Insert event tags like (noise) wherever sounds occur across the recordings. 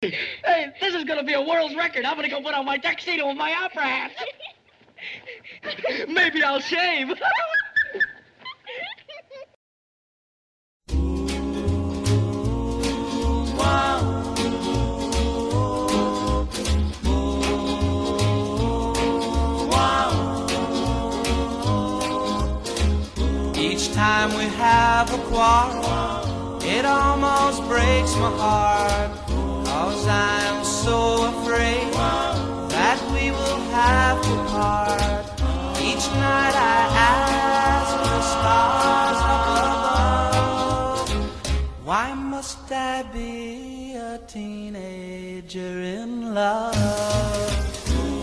Hey, this is gonna be a world's record. I'm gonna go put on my tuxedo with my opera hat. (laughs) Maybe I'll shave. Each time we have a quarrel, it almost breaks my heart. I'm so afraid that we will have to part. Each night I ask the stars above, why must I be a teenager in love?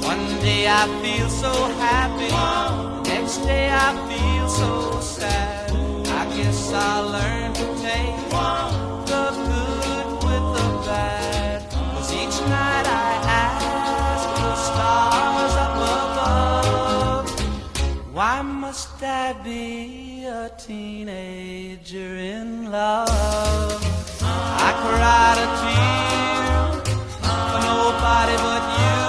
One day I feel so happy, next day I feel so sad. I guess I'll learn to take must I be a teenager in love? I cried a tear for nobody but you.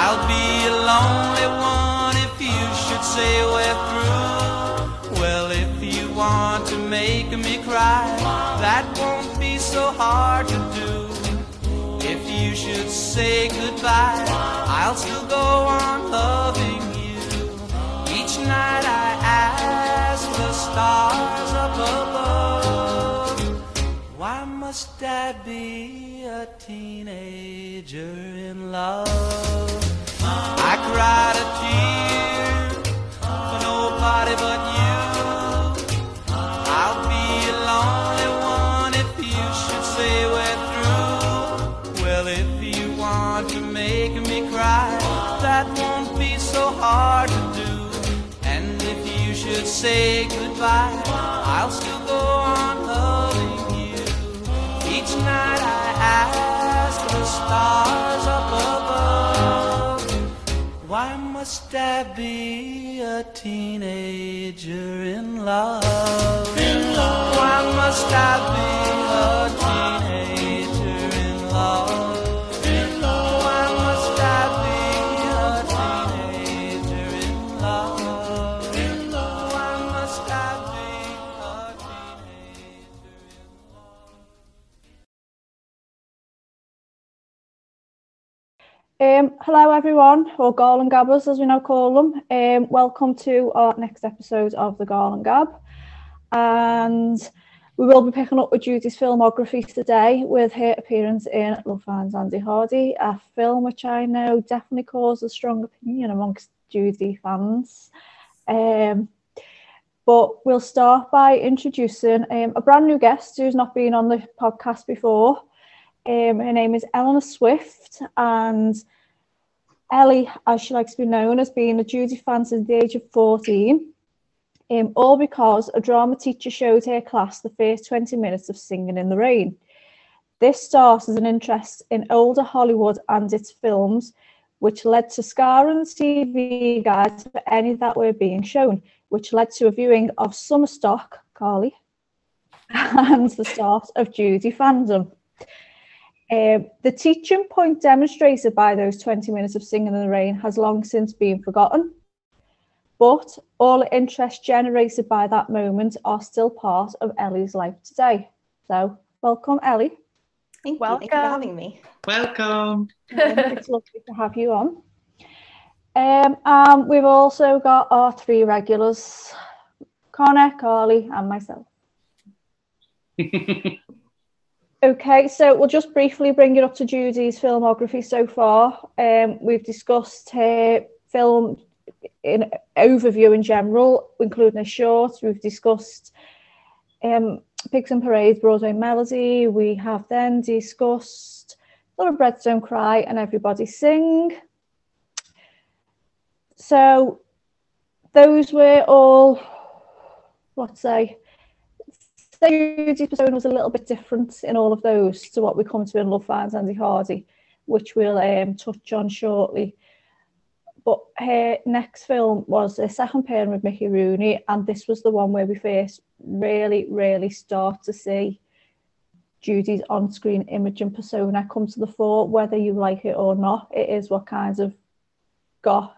I'll be a lonely one if you should say we're through. Well, if you want to make me cry, that won't be so hard to do. If you should say goodbye, I'll still go on loving you. I ask the stars up above, why must I be a teenager in love? I cried a tear for nobody but you. Say goodbye, I'll still go on loving you. Each night I ask the stars up above, why must I be a teenager in love? Why must I be a teenager in love? Um, hello everyone, or Garland Gabbers as we now call them. Um, welcome to our next episode of the Garland Gab. And we will be picking up with Judy's filmography today with her appearance in Love Finds Andy Hardy, a film which I know definitely caused a strong opinion amongst Judy fans. Um, but we'll start by introducing um, a brand new guest who's not been on the podcast before. Um, her name is Eleanor Swift, and Ellie, as she likes to be known, has been a Judy fan since the age of 14. Um, all because a drama teacher showed her class the first 20 minutes of Singing in the Rain. This started an interest in older Hollywood and its films, which led to scouring the TV guides for any that were being shown, which led to a viewing of Summer Stock, Carly, (laughs) and the start of Judy fandom. Um, the teaching point demonstrated by those 20 minutes of Singing in the Rain has long since been forgotten. But all the interest generated by that moment are still part of Ellie's life today. So, welcome, Ellie. Thank you. Thank you for having me. Welcome. (laughs) Um, it's lovely to have you on. Um, and we've also got our three regulars Connor, Carly, and myself. (laughs) Okay, so we'll just briefly bring it up to Judy's filmography so far. Um, we've discussed her film in overview in general, including a short. We've discussed um, Pigskin Parade, Broadway Melody. We have then discussed Thoroughbreds Don't Cry and Everybody Sing. So those were all, let's say, Judy's persona was a little bit different in all of those to what we come to in Love Finds Andy Hardy, which we'll um, touch on shortly. But her next film was a second pairing with Mickey Rooney, and this was the one where we first really, really start to see Judy's on-screen image and persona come to the fore, whether you like it or not. It is what kind of got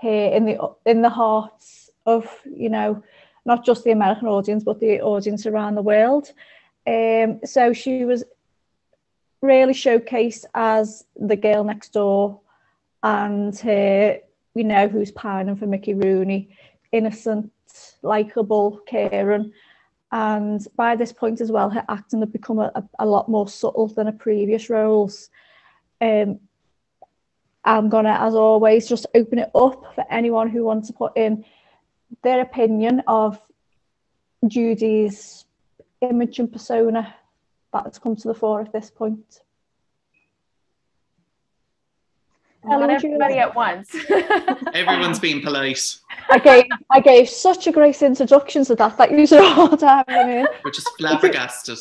here in the in the hearts of you know not just the American audience but the audience around the world. Um, so she was really showcased as the girl next door and her, you know, who's pining for Mickey Rooney, innocent, likable, caring. And by this point as well, her acting had become a, a lot more subtle than her previous roles. Um, I'm going to, as always, just open it up for anyone who wants to put in their opinion of Judy's image and persona that's come to the fore at this point. Not everybody at once. (laughs) Everyone's being polite. I gave I gave such a great introduction to that that you should all time. I mean. We're just flabbergasted.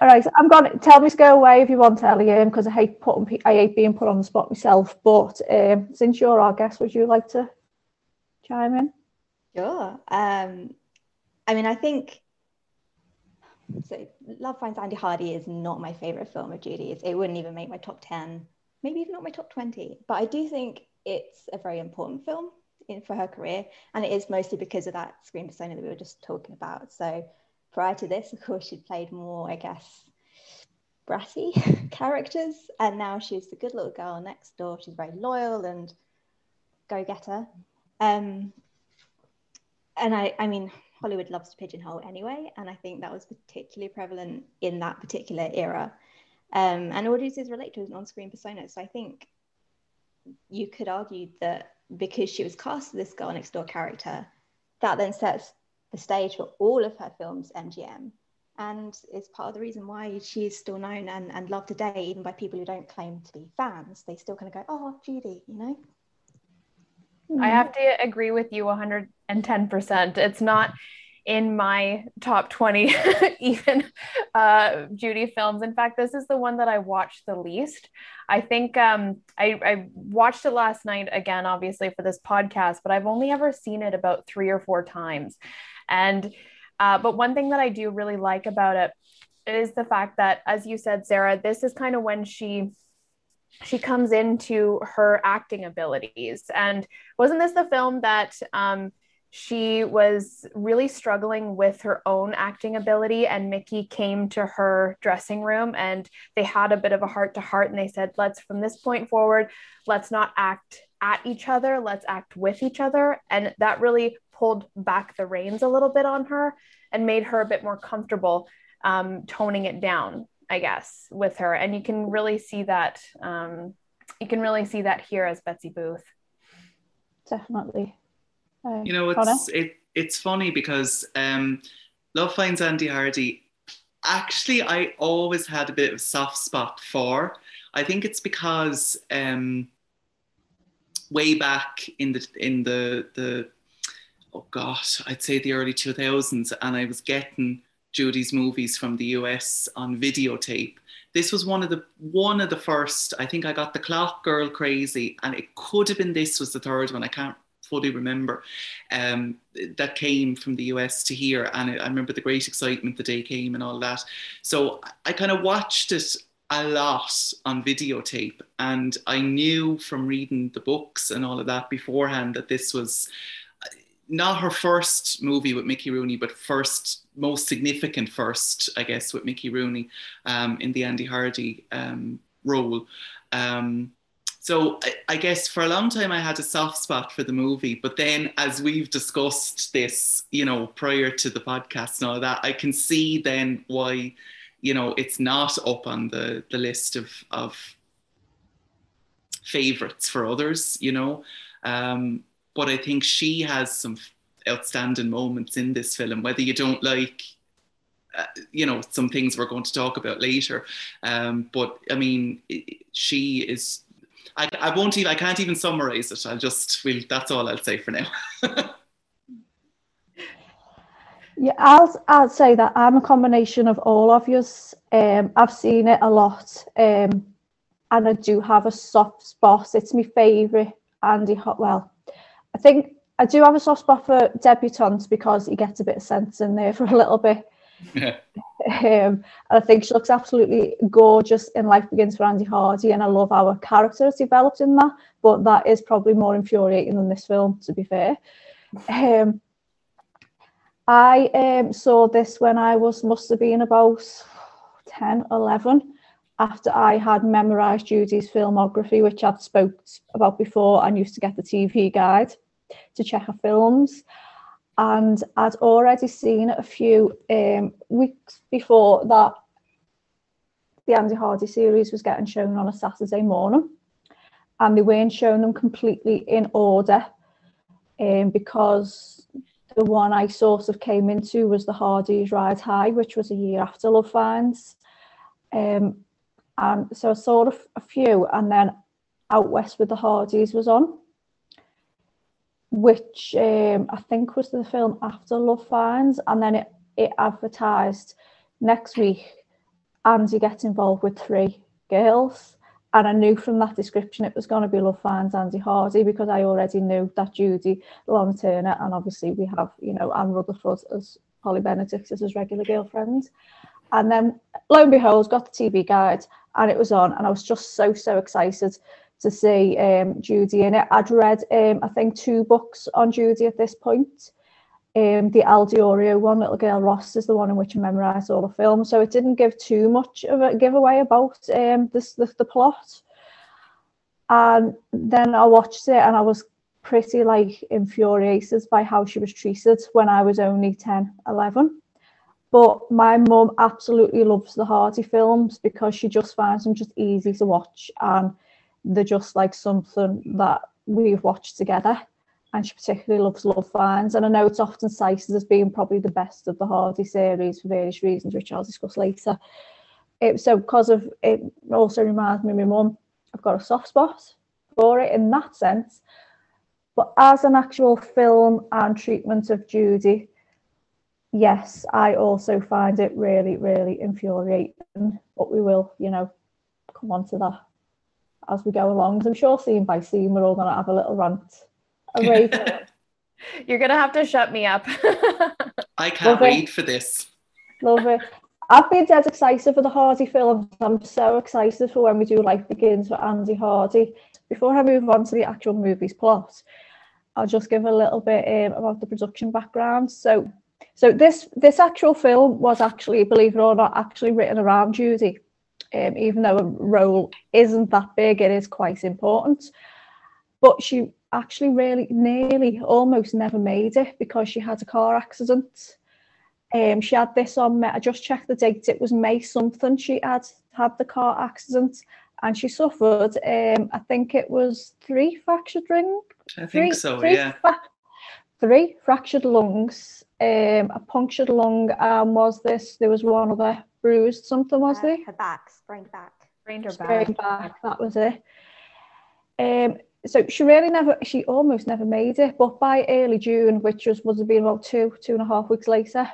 All right, so I'm going to tell me to go away if you want, Ellie, because I hate putting I hate being put on the spot myself. But um, since you're our guest, would you like to chime in? Sure. Um, I mean, I think so. Love Finds Andy Hardy is not my favorite film of Judy's. It wouldn't even make my top ten maybe even not my top 20, but I do think it's a very important film in, for her career. And it is mostly because of that screen persona that we were just talking about. So prior to this, of course, she'd played more, I guess, bratty (laughs) characters. And now she's the good little girl next door. She's very loyal and go getter. Um, and I, I mean, Hollywood loves to pigeonhole anyway. And I think that was particularly prevalent in that particular era. Um, and audiences relate to an on-screen persona. So I think you could argue that because she was cast as this girl next door character, that then sets the stage for all of her films MGM. And is part of the reason why she's still known and, and loved today, even by people who don't claim to be fans. They still kind of go, oh, Judy, you know? I have to agree with you 110%. It's not in my top 20 (laughs) even uh, Judy films. In fact, this is the one that I watched the least. I think um, I, I watched it last night again, obviously for this podcast, but I've only ever seen it about three or four times. And uh, but one thing that I do really like about it is the fact that, as you said, Sarah, this is kind of when she she comes into her acting abilities. And wasn't this the film that um, she was really struggling with her own acting ability and mickey came to her dressing room and they had a bit of a heart to heart and they said let's from this point forward let's not act at each other let's act with each other and that really pulled back the reins a little bit on her and made her a bit more comfortable um, toning it down i guess with her and you can really see that um, you can really see that here as betsy booth definitely you know, it's it, it's funny because um, Love Finds Andy Hardy. Actually, I always had a bit of a soft spot for. I think it's because um, way back in the in the the oh gosh, I'd say the early two thousands, and I was getting Judy's movies from the US on videotape. This was one of the one of the first. I think I got the Clock Girl crazy, and it could have been this was the third one. I can't fully remember um, that came from the US to here. And I, remember the great excitement the day came and all that. So I, kind of watched it a lot on videotape. And I knew from reading the books and all of that beforehand that this was not her first movie with Mickey Rooney, but first, most significant first, I guess, with Mickey Rooney um, in the Andy Hardy um, role. Um, so I, I, guess for a long time I had a soft spot for the movie, but then as we've discussed this, you know, prior to the podcast and all that, I can see then why, you know, it's not up on the the list of of favorites for others, you know. Um, but I think she has some outstanding moments in this film, whether you don't like uh, you know some things we're going to talk about later um, but i mean she is I, I won't even, I can't even summarize it. I'll just, will that's all I'll say for now. (laughs) yeah, I'll, I'll say that I'm a combination of all of yous. Um, I've seen it a lot um, and I do have a soft spot. It's my favourite Andy Hotwell. I think I do have a soft spot for debutantes because he gets a bit of sense in there (laughs) for a little bit. Yeah. Um, I think she looks absolutely gorgeous in Life Begins for Andy Hardy, and I love how her character has developed in that. But that is probably more infuriating than this film, to be fair. Um, I um, saw this when I was must have been about 10, 11, after I had memorised Judy's filmography, which I'd spoke about before and used to get the TV guide to check her films. And I'd already seen a few um, weeks before that the Andy Hardy series was getting shown on a Saturday morning. And they weren't showing them completely in order um, because the one I sort of came into was the Hardys Ride High, which was a year after Love Finds. Um, and so I saw a, a few, and then Out West with the Hardys was on, which um, I think was the film after Love Finds, and then it, it advertised next week Andy gets involved with three girls. And I knew from that description it was going to be Love Finds Andy Hardy because I already knew that Judy Lana Turner and obviously we have, you know, Ann Rutherford as Polly Benedict as his regular girlfriend. And then lo and behold, got the TV guide and it was on, and I was just so so excited to see um, Judy in it. I'd read um, I think two books on Judy at this point. Um, the Al Diorio one, Little Girl Lost, is the one in which I memorised all the film, so it didn't give too much of a giveaway about um, this the, the plot. And then I watched it, and I was pretty like infuriated by how she was treated when I was only 10, 11. But my mum absolutely loves the Hardy films because she just finds them just easy to watch and they're just like something that we've watched together. And she particularly loves Love Finds. And I know it's often cited as being probably the best of the Hardy series for various reasons, which I'll discuss later. It, so because of it also reminds me of my mum, I've got a soft spot for it in that sense. But as an actual film and treatment of Judy, yes, I also find it really, really infuriating. But we will, you know, come on to that as we go along. I'm sure scene by scene we're all going to have a little rant. (laughs) You're going to have to shut me up. (laughs) I can't Love wait it. for this. Love it. I've been dead excited for the Hardy films. I'm so excited for when we do Life Begins with Andy Hardy. Before I move on to the actual movie's plot, I'll just give a little bit um, about the production background. So so this this actual film was actually, believe it or not, actually written around Judy. Um, even though a role isn't that big, it is quite important. But she actually really nearly almost never made it because she had a car accident. Um, she had this on, I just checked the date, it was May something. She had had the car accident and she suffered, um, I think it was three fractured rings. I think three, so, three yeah. Fra- three fractured lungs um, a punctured lung. Um, was this? There was one other bruised something. Was uh, there? Her back, sprained back. Sprained her sprained back. back. That was it. Um, so she really never, she almost never made it. But by early June, which was would have been about two, two and a half weeks later,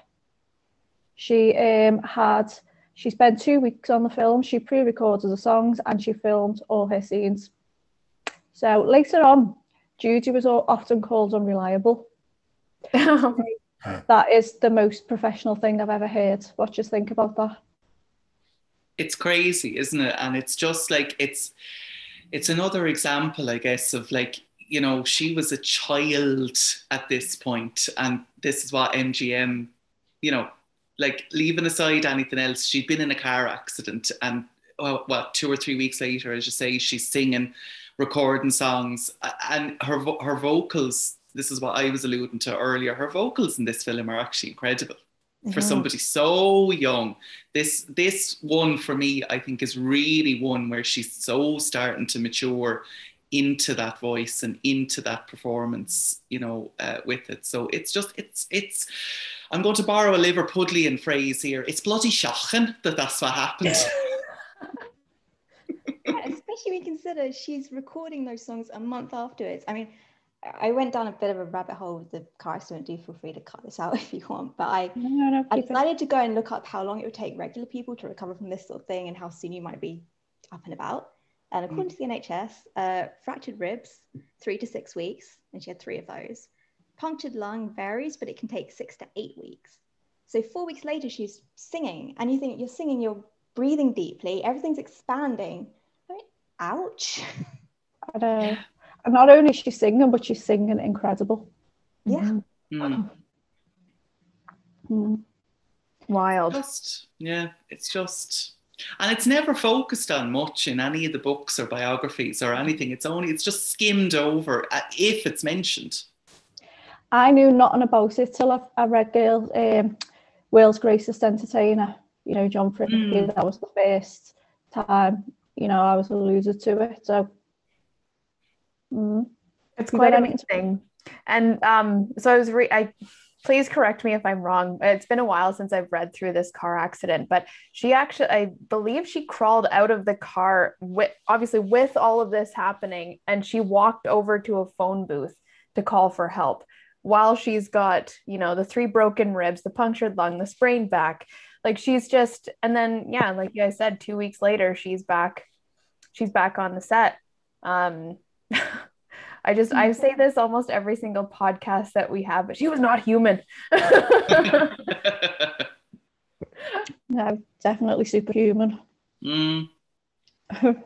she um had she spent two weeks on the film. She pre-recorded the songs and she filmed all her scenes. So later on, Judy was often called unreliable. (laughs) that is the most professional thing I've ever heard. What do you think about that? It's crazy, isn't it? And it's just like it's it's another example, I guess, of like you know she was a child at this point, and this is what MGM, you know, like leaving aside anything else, she'd been in a car accident, and oh, well, what two or three weeks later, as you say, she's singing, recording songs, and her her vocals this is what I was alluding to earlier. Her vocals in this film are actually incredible for somebody so young. This this one for me, I think, is really one where she's so starting to mature into that voice and into that performance, you know, uh, with it. So it's just it's it's. I'm going to borrow a Liverpudlian phrase here. It's bloody shocking that that's what happened. (laughs) yeah, especially when you consider she's recording those songs a month afterwards. I mean, I went down a bit of a rabbit hole with the car accident. Do feel free to cut this out (laughs) if you want. But I, no, no, I decided to go and look up how long it would take regular people to recover from this sort of thing and how soon you might be up and about. And according mm. to the NHS, uh, fractured ribs, three to six weeks, and she had three of those. Punctured lung varies, but it can take six to eight weeks. So four weeks later, she's singing, and you think you're singing, you're breathing deeply, everything's expanding. (laughs) I mean, ouch. I know. And not only is she singing, but she's singing incredible. Yeah. Mm. Mm. Wild. Just yeah, it's just and it's never focused on much in any of the books or biographies or anything. It's only it's just skimmed over uh, if it's mentioned. I knew nothing about it till I, I read Girl, um, World's Greatest Entertainer. You know, John Fricke. Mm. That was the first time you know I was alluded to it. So. Mm. It's You quite got anything to- amazing. And um, so I was re- I please correct me if I'm wrong. It's been a while since I've read through this car accident, but she actually I believe she crawled out of the car with obviously with all of this happening and she walked over to a phone booth to call for help while she's got, you know, the three broken ribs, the punctured lung, the sprained back. Like she's just and then yeah, like you guys said 2 weeks later she's back she's back on the set. Um (laughs) I just I say this almost every single podcast that we have, but she was not human. (laughs) (laughs) No, definitely superhuman. Mm. um,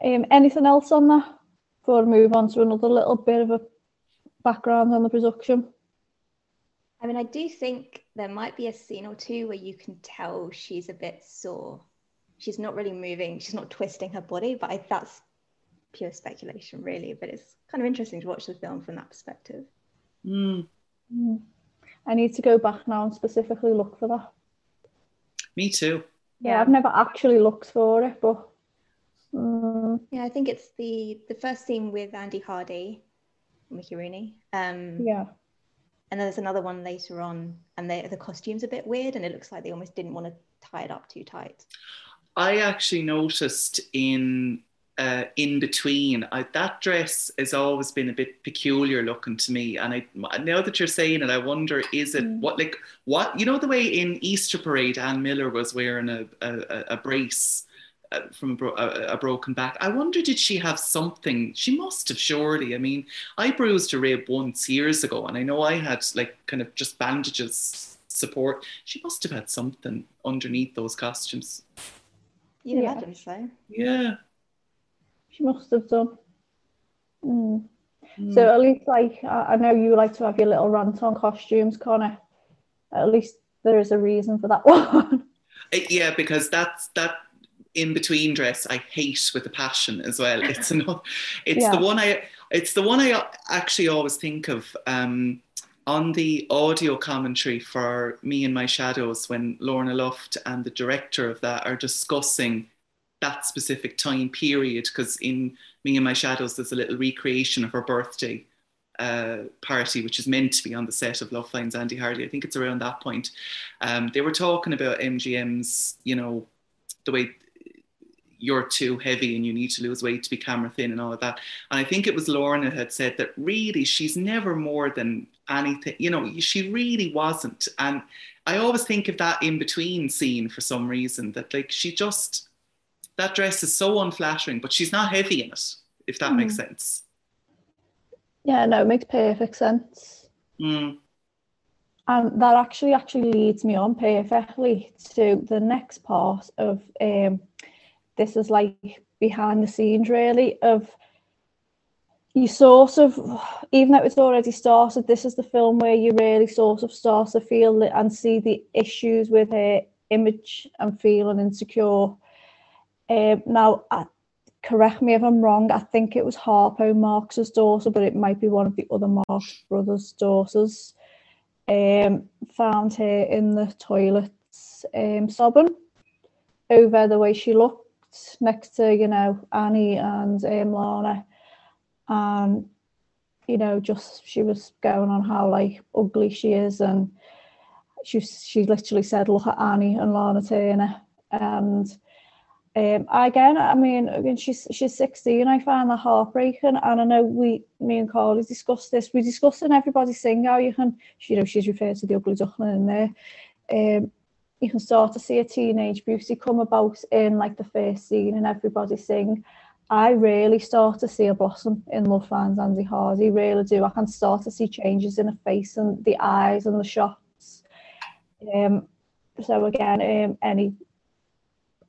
anything else on that before we move on to another little bit of a background on the production? I mean, I do think there might be a scene or two where you can tell she's a bit sore. She's not really moving, she's not twisting her body, but I, that's pure speculation, really. But it's kind of interesting to watch the film from that perspective. Mm. Mm. I need to go back now and specifically look for that. Me too. Yeah, I've never actually looked for it, but mm, Yeah, I think it's the the first scene with Andy Hardy, Mickey Rooney. Um, yeah. And then there's another one later on, and they, the costume's a bit weird, and it looks like they almost didn't want to tie it up too tight. I actually noticed in uh, in between I, that dress has always been a bit peculiar looking to me, and I now that you're saying it, I wonder is it Mm. what like what you know the way in Easter Parade Ann Miller was wearing a a, a brace. Uh, from a, bro- a, a broken back. I wonder, did she have something? She must have, surely. I mean, I bruised a rib once years ago, and I know I had like kind of just bandages support. She must have had something underneath those costumes. You'd Yeah. imagine so. Yeah. She must have done. Mm. Mm. So at least, like, I, I know you like to have your little rant on costumes, Connor. At least there is a reason for that (laughs) one. Uh, Yeah, because that's that in between dress I hate with a passion as well. It's (laughs) another, it's Yeah. the one I it's the one I actually always think of um, on the audio commentary for Me and My Shadows when Lorna Luft and the director of that are discussing that specific time period because in Me and My Shadows there's a little recreation of her birthday uh, party, which is meant to be on the set of Love Finds Andy Hardy. I think it's around that point. Um, they were talking about MGM's, you know, the way you're too heavy and you need to lose weight to be camera thin and all of that. And I think it was Lorna had said that really she's never more than anything, you know, she really wasn't. And I always think of that in between scene for some reason that like she just, that dress is so unflattering, but she's not heavy in it, if that makes sense. yeah, no, it makes perfect sense. Mm. And that actually actually leads me on perfectly to the next part of um this is like behind the scenes really of you sort of even though it's already started this is the film where you really sort of start to feel and see the issues with her image and feeling insecure um now I, correct me if i'm wrong i think it was harpo marx's daughter but it might be one of the other marx brothers daughters um, found her in the toilets, um, sobbing over the way she looked next to, you know, Annie and um, Lana. And, you know, just she was going on how like ugly she is. And she, she literally said, look at Annie and Lana Turner. And um, again, I mean, again, she's she's 16. I find that heartbreaking, and I know we, me and Carly discussed this. We discussed in everybody sing how you can, you know, she's referred to the ugly duckling in there. Um, you can start to see a teenage beauty come about in like the first scene in Everybody Sing. I really start to see a blossom in Love Finds Andy Hardy. Really do. I can start to see changes in her face and the eyes and the shots. Um, so again, um, any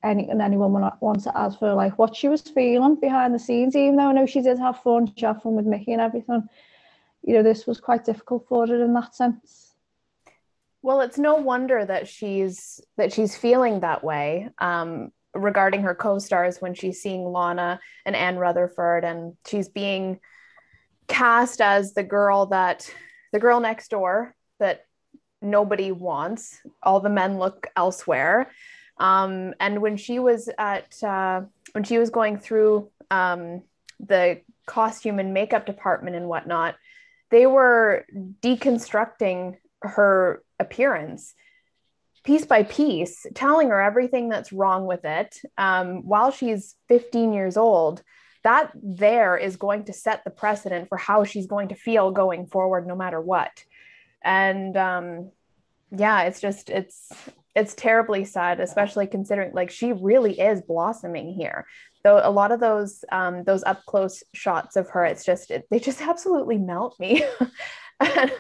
any and anyone want to ask for like what she was feeling behind the scenes, even though I know she did have fun, she had fun with Mickey and everything. You know, this was quite difficult for her in that sense. Well, it's no wonder that she's that she's feeling that way um, regarding her co-stars when she's seeing Lana and Ann Rutherford, and she's being cast as the girl that the girl next door that nobody wants. All the men look elsewhere. Um, and when she was at uh, when she was going through um, the costume and makeup department and whatnot, they were deconstructing her appearance piece by piece, telling her everything that's wrong with it um, while she's 15 years old. That there is going to set the precedent for how she's going to feel going forward, no matter what. And um, yeah, it's just it's it's terribly sad, especially considering like she really is blossoming here. Though a lot of those um, those up close shots of her, it's just it, they just (laughs) absolutely melt me. (laughs) and,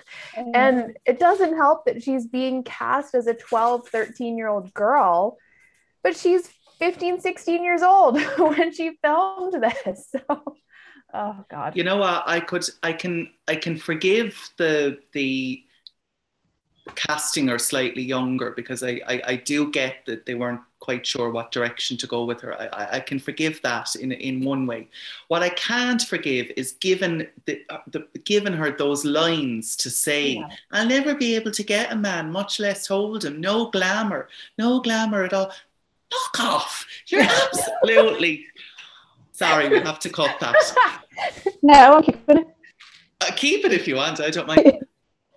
and it doesn't help that she's being cast as a 12 13 year old girl but she's 15 16 years old (laughs) when she filmed this so oh god you know what i could i can i can forgive the the casting her slightly younger because I, I, I do get that they weren't quite sure what direction to go with her. I, I can forgive that in, in one way. What I can't forgive is given the, the given her those lines to say, yeah. "I'll never be able to get a man, much less hold him. No glamour, no glamour at all." Knock off! You're (laughs) absolutely sorry. We have to cut that. (laughs) No, I'll keep it. Uh, keep it if you want. I don't mind (laughs)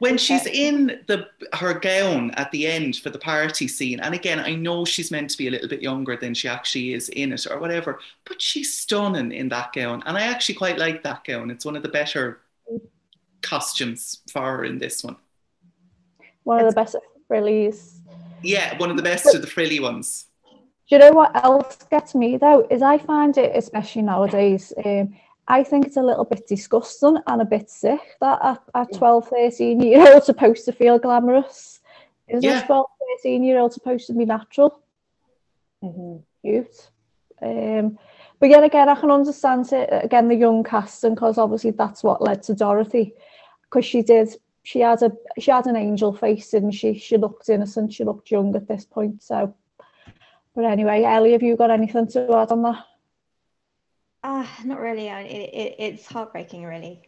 when she's in the her gown at the end for the party scene and again i know she's meant to be a little bit younger than she actually is in it or whatever but she's stunning in that gown and i actually quite like that gown. It's one of the better costumes for her in this one. One of the best frillies. Yeah one of the best of the frilly ones. Do you know what else gets me though is i find it especially nowadays um, I think it's a little bit disgusting and a bit sick that at, at 12, 13 year old (laughs) supposed to feel glamorous. Is yeah. a 12, 13 year old supposed to be natural? Mm-hmm. Cute. Um, but yet again, I can understand it again the young casting because obviously that's what led to Dorothy because she did she had a she had an angel face and she she looked innocent she looked young at this point so but anyway Ellie have you got anything to add on that Ah, uh, not really. It, it, it's heartbreaking, really.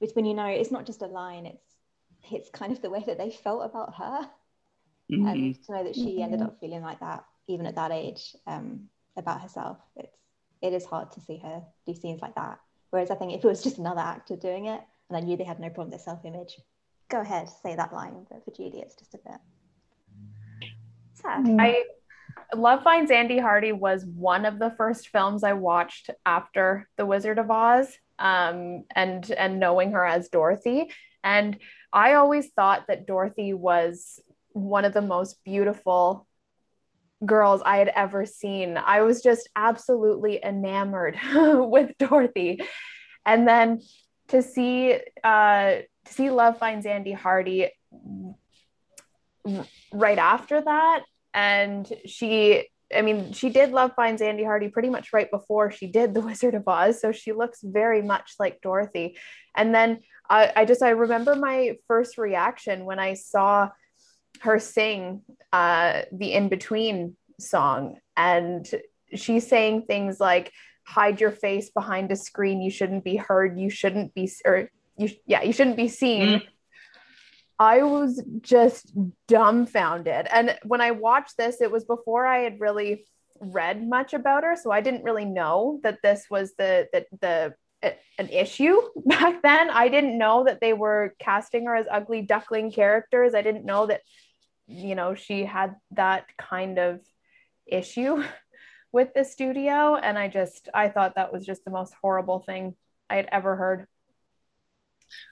It's when you know it's not just a line; it's it's kind of the way that they felt about her. Mm-hmm. Um, to know that she ended up feeling like that, even at that age, um, about herself. It's it is hard to see her do scenes like that. Whereas I think if it was just another actor doing it, and I knew they had no problem with their self-image, go ahead, say that line. But for Judy, it's just a bit sad. I Love Finds Andy Hardy was one of the first films I watched after The Wizard of Oz, um, and and knowing her as Dorothy, and I always thought that Dorothy was one of the most beautiful girls I had ever seen. I was just absolutely enamored (laughs) with Dorothy, and then to see uh, to see Love Finds Andy Hardy right after that and she I mean, she did Love Finds Andy Hardy pretty much right before she did The (laughs) Wizard of Oz. So she looks very much like Dorothy. And then I, I just, I remember my first reaction when I saw her sing uh, the In Between song. And she's saying things like, hide your face behind a screen. You shouldn't be heard. You shouldn't be, or you, yeah, you shouldn't be seen. Mm. I was just dumbfounded. And when I watched this, it was before I had really read much about her, so I didn't really know that this was the the the an issue (laughs) back then. I didn't know that they were casting her as ugly duckling characters. I didn't know that you know she had that kind of issue (laughs) with the studio and I just I thought that was just the most horrible thing I had ever heard.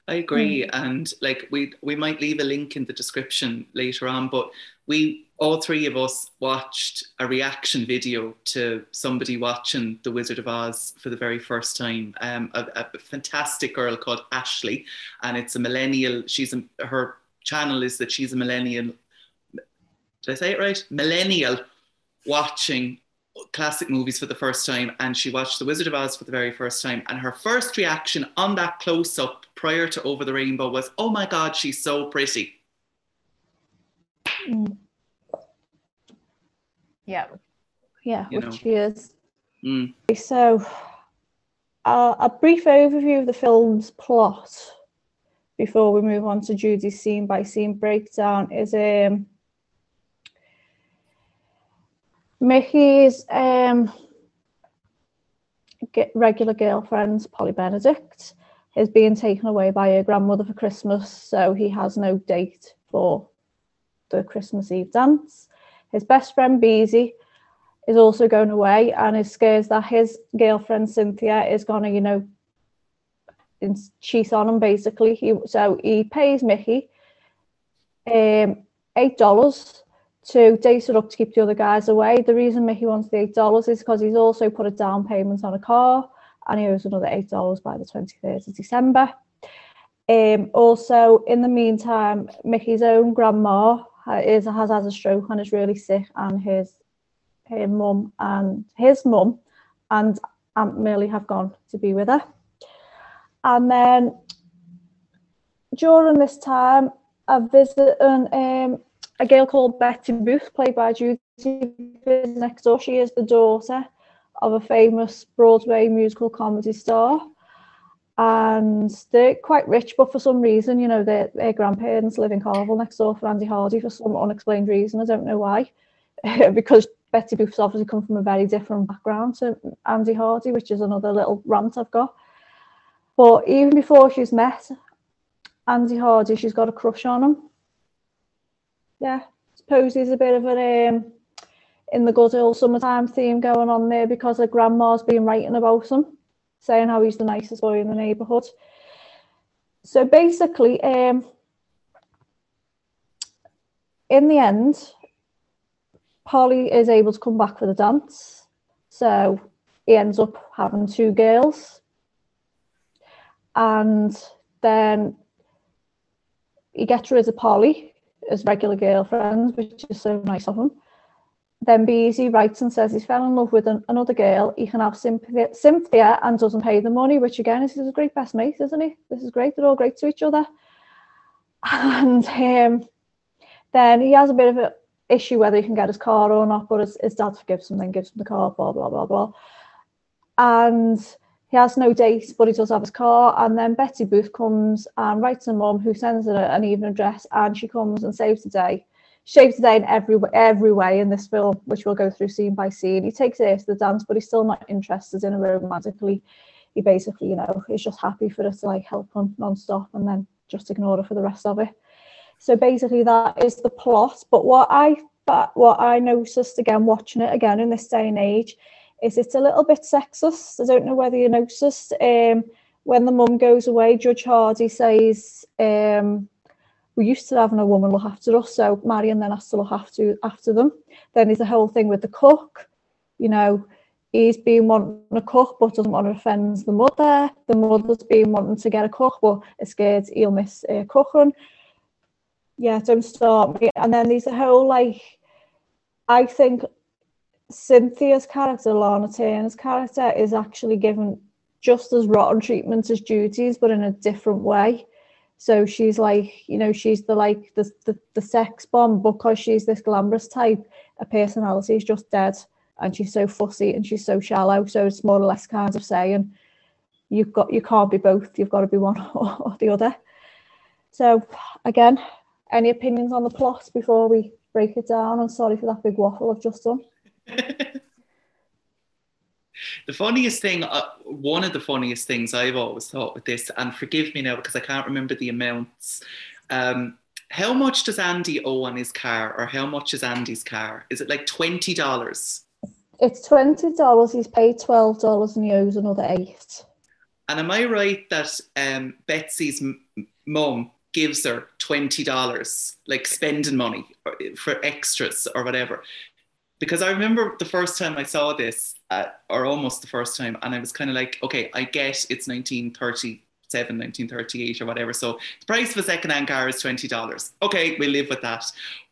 I agree, mm. and like we we might leave a link in the description later on, but we all three of us watched a reaction video to somebody watching The Wizard of Oz for the very first time. Um, a, a fantastic girl called Ashley, and it's a millennial. She's a, her channel is that she's a millennial did I say it right? Millennial watching classic movies for the first time and she watched The Wizard of Oz for the very first time and her first reaction on that close up prior to Over the Rainbow was oh my god she's so pretty Mm. Yeah. Yeah, You which know. she is. Mm. So, uh, a brief overview of the film's plot before we move on to Judy's scene by scene breakdown is um, Mickey's um, regular girlfriend, Polly Benedict, is being taken away by her grandmother for Christmas, so he has no date for the Christmas Eve dance. His best friend, Beezy, is also going away and is scared that his girlfriend Cynthia is gonna, you know, cheat on him basically. He, so he pays Mickey um eight dollars to date it up to keep the other guys away. The reason Mickey wants the eight dollars is because he's also put a down payment on a car and he owes another eight dollars by the 23rd of December. Um, also, in the meantime, Mickey's own grandma is has had a stroke and is really sick, and his her mum and his mum and Aunt Millie have gone to be with her. And then during this time, a visit um, a girl called Betsy Booth, played by Judy next door. She is the daughter of a famous Broadway musical comedy star. And they're quite rich, but for some reason, you know, their, their grandparents live in Carvel next door for Andy Hardy for some unexplained reason. I don't know why. (laughs) because Betsy Booth's obviously come from a very different background to Andy Hardy, which is another little rant I've got. But even before she's met Andy Hardy, she's got a crush on him. Yeah, suppose he's a bit of an um, in the good old summertime theme going on there because her grandma's been writing about him, saying how he's the nicest boy in the neighbourhood. So basically, um, in the end, Polly is able to come back for the dance. So he ends up having two girls. And then he gets rid of Polly as regular girlfriends, which is so nice of him. Then Beezy writes and says he's fell in love with an, another girl. He can have Cynthia, and doesn't pay the money, which again is his great best mate, isn't he? This is great. They're all great to each other. (laughs) And um, then he has a bit of an issue whether he can get his car or not, but his, his dad forgives him, then gives him the car, blah, blah, blah, blah. And he has no date, but he does have his car. And then Betsy Booth comes and writes a mum who sends her an even address, and she comes and saves the day. Saves the day in every every way in this film, which we'll go through scene by scene. He takes her to the dance, but he's still not interested in her romantically. He basically, you know, is just happy for her to like help him non-stop and then just ignore her for the rest of it. So basically, that is the plot. But what I but what I noticed again watching it again in this day and age is it's a little bit sexist. I don't know whether you noticed. Um, when the mum goes away, Judge Hardy says, um, "We used to having a woman look after us, so Marian then has to look after after them." Then there's a whole thing with the cook. You know, he's been wanting a cook but doesn't want to offend the mother. The mother's been wanting to get a cook but is scared he'll miss uh, cooking. Yeah, don't start me. And then there's a whole like, I think Cynthia's character, Lana Turner's character, is actually given just as rotten treatment as Judy's, but in a different way. So she's like, you know, she's the like the the, the sex bomb because she's this glamorous type. Her personality is just dead, and she's so fussy and she's so shallow. So it's more or less kind of saying, you've got you can't be both. You've got to be one (laughs) or the other. So again, any opinions on the plot before we break it down? I'm sorry for that big waffle I've just done. (laughs) the funniest thing, uh, one of the funniest things I've always thought with this, and forgive me now because I can't remember the amounts. Um, how much does Andy owe on his car, or how much is Andy's car? Is it like twenty dollars? It's twenty dollars. He's paid twelve dollars, and he owes another eight. And am I right that um, Betsy's m- mum gives her twenty dollars, like spending money for extras or whatever? Because I remember the first time I saw this, uh, or almost the first time, and I was kind of like, okay, I get it's 1937 1938 or whatever. So the price of a second-hand car is $20. Okay, we'll live with that.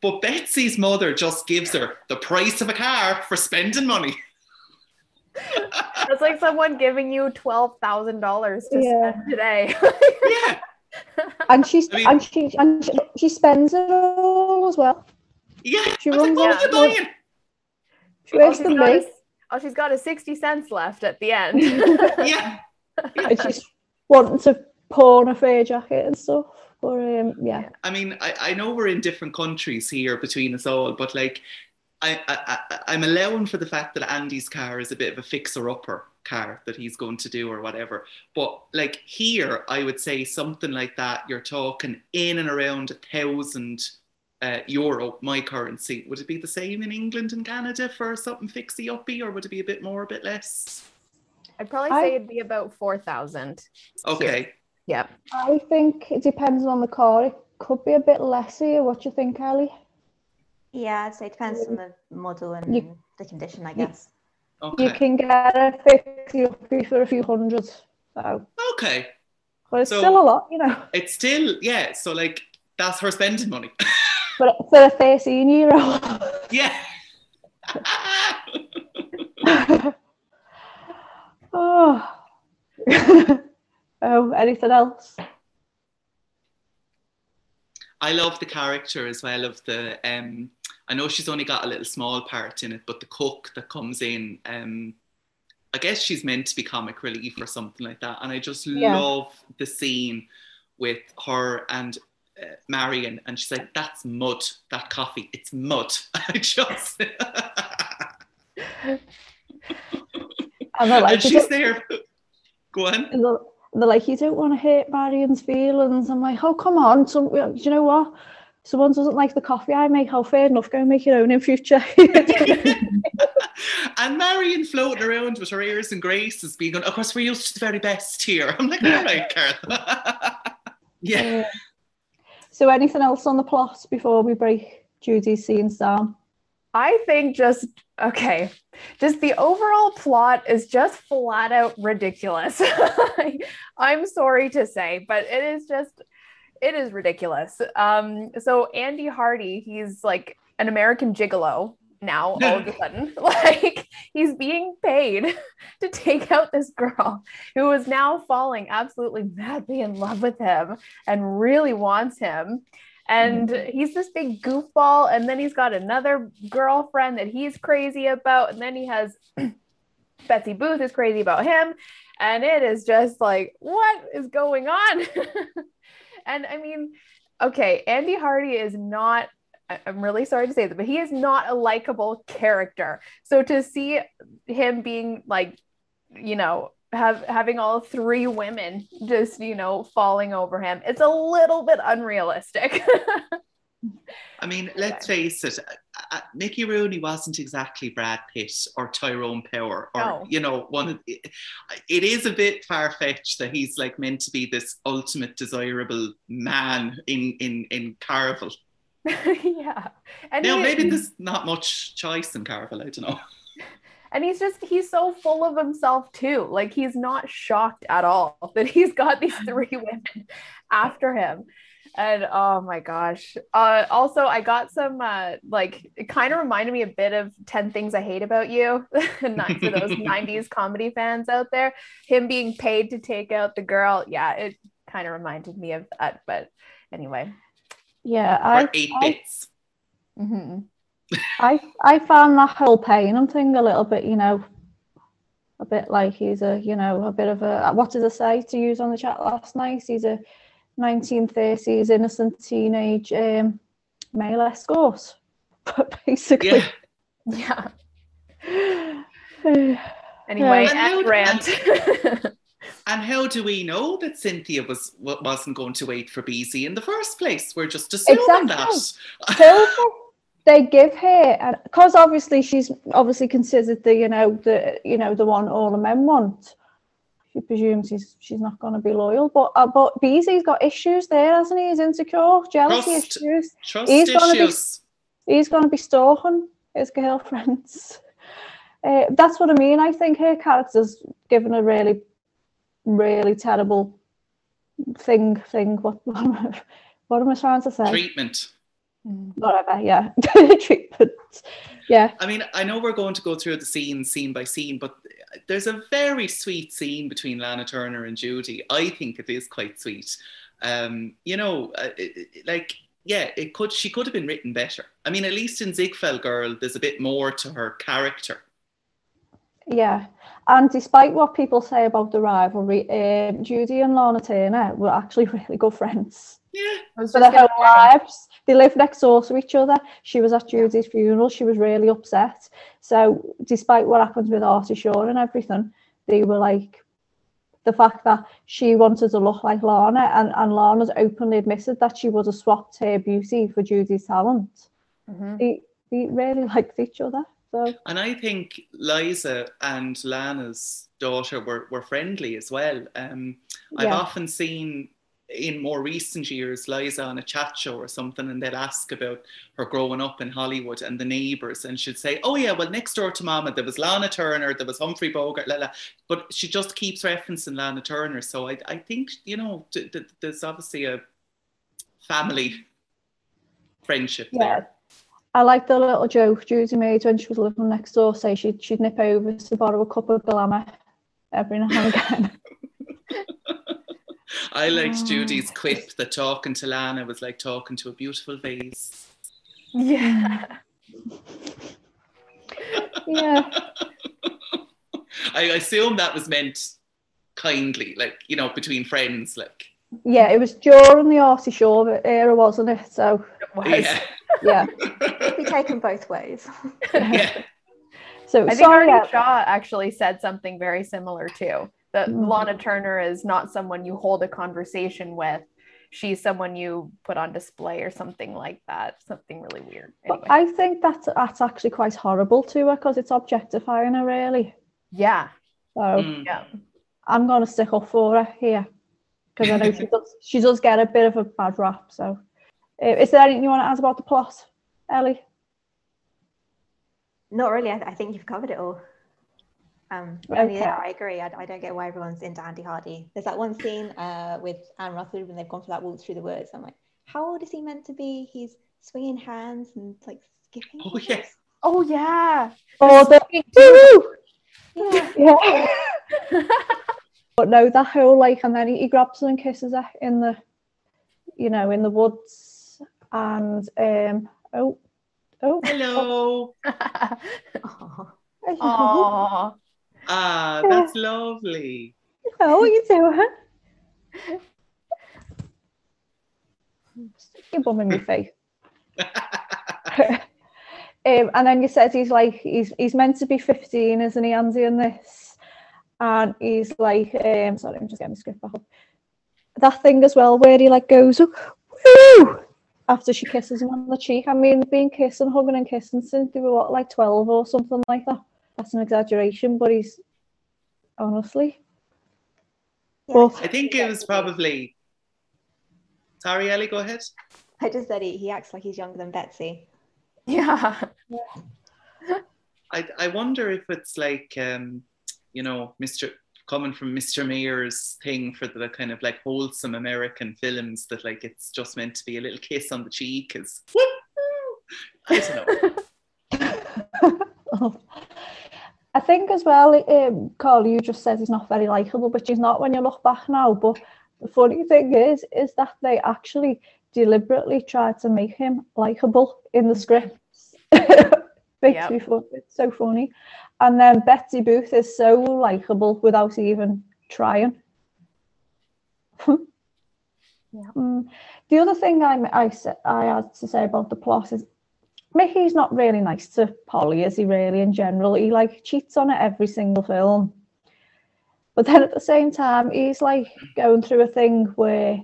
But Betsy's mother just gives her the price of a car for spending money. (laughs) It's like someone giving you twelve thousand dollars to Yeah. spend today. yeah. (laughs) And she's I mean- and she and she, she spends it all as well. Yeah. She I was like, runs what out am I of- buying? She Oh, works she's than me, a, oh, she's got a sixty cents left at the end. (laughs) Yeah. (laughs) and she's wanting to pawn a fair jacket and stuff. But um, yeah, I mean, I, I know we're in different countries here between us all, but like, I, I, I, I'm allowing for the fact that Andy's car is a bit of a fixer-upper car that he's going to do or whatever. But like here, I would say something like that. You're talking in and around a thousand uh, euro, my currency. Would it be the same in England and Canada for something fixy-uppy, or would it be a bit more, a bit less? I'd probably I- say it'd be about four thousand. Okay. Yep. I think it depends on the car. It could be a bit less here. What do you think, Ali? Yeah, I'd say it depends on the model and You- the condition, I you- guess. Okay. You can get a fifty uppy for a few hundred. So, Okay. but it's So- still a lot, you know. It's still yeah. So like, that's her spending money. (laughs) But for a thirteen year old. yeah. (laughs) oh. oh, (laughs) anything else? I love the character as well of the um I know she's only got a little small part in it, but the cook that comes in, um I guess she's meant to be comic relief or something like that. And I just Yeah. love the scene with her and uh, Marian, and she's like, "That's mud. That coffee. It's mud." I (laughs) just, And like, and she's there. Go on. and they're, they're like, you don't want to hurt Marian's feelings. I'm like, oh, come on. Some, do you know what? Someone doesn't like the coffee I make. Oh, fair enough. Go make your own in future. (laughs) and Marian floating around with her airs and graces, being, "Of course, we're used to the very best here." I'm like, "All right, Carl." (laughs) yeah. So, anything else on the plot before we break Judy's scenes down? I think just okay, just the overall plot is just flat out ridiculous. (laughs) I'm sorry to say, but it is just it is ridiculous. Um, so Andy Hardy, he's like an American gigolo now (laughs) all of a sudden. (laughs) Like he's being paid (laughs) to take out this girl who is now falling absolutely madly in love with him and really wants him and mm-hmm. he's this big goofball and then he's got another girlfriend that he's crazy about and then he has (clears throat) betsy booth is crazy about him and it is just like what is going on and i mean okay andy hardy is not i'm really sorry to say that but he is not a likable character so to see him being like you know have having all three women just you know falling over him it's a little bit unrealistic I mean, (laughs) let's face it, uh, uh, Mickey Rooney wasn't exactly Brad Pitt or Tyrone Power or, No. you know, one of it it is a bit far fetched that he's like meant to be this ultimate desirable man in, in, in Carvel. (laughs) yeah. And Now, he- maybe there's not much choice in Carvel, I don't know. (laughs) and he's just he's so full of himself too. Like he's not shocked at all (laughs) that he's got these three women after him. And oh my gosh. Uh also i got some uh like it kind of reminded me a bit of 10 things i hate about you. Not for those 90s comedy fans out there. Him being paid to take out the girl. Yeah it kind of reminded me of that but anyway Yeah, Or I, eight I, bits. mhm. I, I found that whole Paynham thing a little bit, you know, a bit like he's a, you know, a bit of a, what did I say to use on the chat last night? He's a 1930s innocent teenage um, male escort. (laughs) But basically, Yeah. yeah (sighs) (sighs) anyway And how- rant (laughs) And how do we know that Cynthia was wasn't going to wait for Beezy in the first place? We're just assuming Exactly. that. They give her, and because obviously she's obviously considered the, you know, the, you know, the one all the men want. She presumes he's, she's not going to be loyal, but uh, but Beezy's got issues there, hasn't he? He's insecure, jealousy Trust. issues. Trust He's gonna be- issues. He's going to be stalking his girlfriends. (laughs) Uh, that's what I mean. I think her character's given a really, really terrible thing thing. What what am I, what am I trying to say? Treatment. Whatever. Yeah, (laughs) treatment. Yeah. I mean, I know we're going to go through the scene scene by scene, but there's a very sweet scene between Lana Turner and Judy. I think it is quite sweet. Um, you know, uh, it, like yeah, it could. She could have been written better. I mean, at least in Ziegfeld Girl, there's a bit more to her character. Yeah, and despite what people say about the rivalry, um, Judy and Lana Turner were actually (laughs) really good friends. Yeah, for their whole lives. They lived next door to each other. She was at Judy's funeral. She was really upset. So, despite what happened with Artie Shaw and everything, they were like the fact that she wanted to look like Lana, and, and Lana's openly admitted that she would have swapped her beauty for Judy's talent. Mm-hmm. They, they really (laughs) liked each other. So. And I think Liza and Lana's daughter were, were friendly as well. Um, I've often seen in more recent years, Liza on a chat show or something, and they'd ask about her growing up in Hollywood and the neighbours, and she'd say, "Oh yeah, well next door to Mama there was Lana Turner, there was Humphrey Bogart, la, la. but she just keeps referencing Lana Turner. So I, I think you know th- th- there's obviously a family friendship yeah. there. I like the little joke Judy made when she was living next door. Say she'd she'd nip over to borrow a cup of glamour every now and again. (laughs) I liked oh. Judy's quip that talking to Lana was like talking to a beautiful vase. Yeah. (laughs) yeah. I assume that was meant kindly, like, you know, between friends, like. Yeah, it was during the Artie Shaw era, wasn't it? So, it was. yeah. yeah. (laughs) be taken both ways. yeah. So, I think Artie Shaw actually said something very similar too that mm-hmm. Lana Turner is not someone you hold a conversation with. She's someone you put on display or something like that. Something really weird. Anyway. I think that's that's actually quite horrible to her because it's objectifying her really. Yeah. So mm. yeah. I'm gonna stick up for her here. Because I know she does she does get a bit of a bad rap. So uh, is there anything you want to ask about the plot, Ellie? Not really. I, th- I think you've covered it all. Um, okay. I mean, yeah, I agree. I, I, don't get why everyone's into Andy Hardy. There's that one scene uh, with Ann Rutherford when they've gone for that walk through the woods. I'm like, how old is he meant to be? He's swinging hands and like skipping. Oh yes. Oh yeah. Oh, the (laughs) yeah. yeah. (laughs) (laughs) but no, that whole like, and then he, he grabs her and kisses her in the, you know, in the woods, and um, oh, oh, hello. (laughs) oh. Hello. Ah, that's lovely. Oh, you doing? Stick your bum in my face. (laughs) (laughs) um, and then you said he's like he's he's meant to be 15, isn't he, Andy, in this? And he's like, um, sorry, I'm just getting my script back up. That thing as well where he like goes, woo! After she kisses him on the cheek. I mean, being kissing, hugging and kissing since they were what, like 12 or something like that that's an exaggeration, but he's honestly. Well, I think it was probably. Sorry, Ellie, go ahead. I just said he, he acts like he's younger than Betsy. Yeah. I, I wonder if it's like, um, you know, Mr. coming from Mr. Mayer's thing for the kind of like wholesome American films that like it's just meant to be a little kiss on the cheek is. I don't know. (laughs) I think as well, um, Carl, you just said he's not very likable, but he's not when you look back now. But the funny thing is, is that they actually deliberately tried to make him likable in the scripts. (laughs) Yep. fun. It's so funny. And then Betsy Booth is so likable without even trying. yeah. Mm. The other thing I, I, I had to say about the plot is Mickey's not really nice to Polly, is he really in general? He like cheats on her every single film. But then at the same time, he's like going through a thing where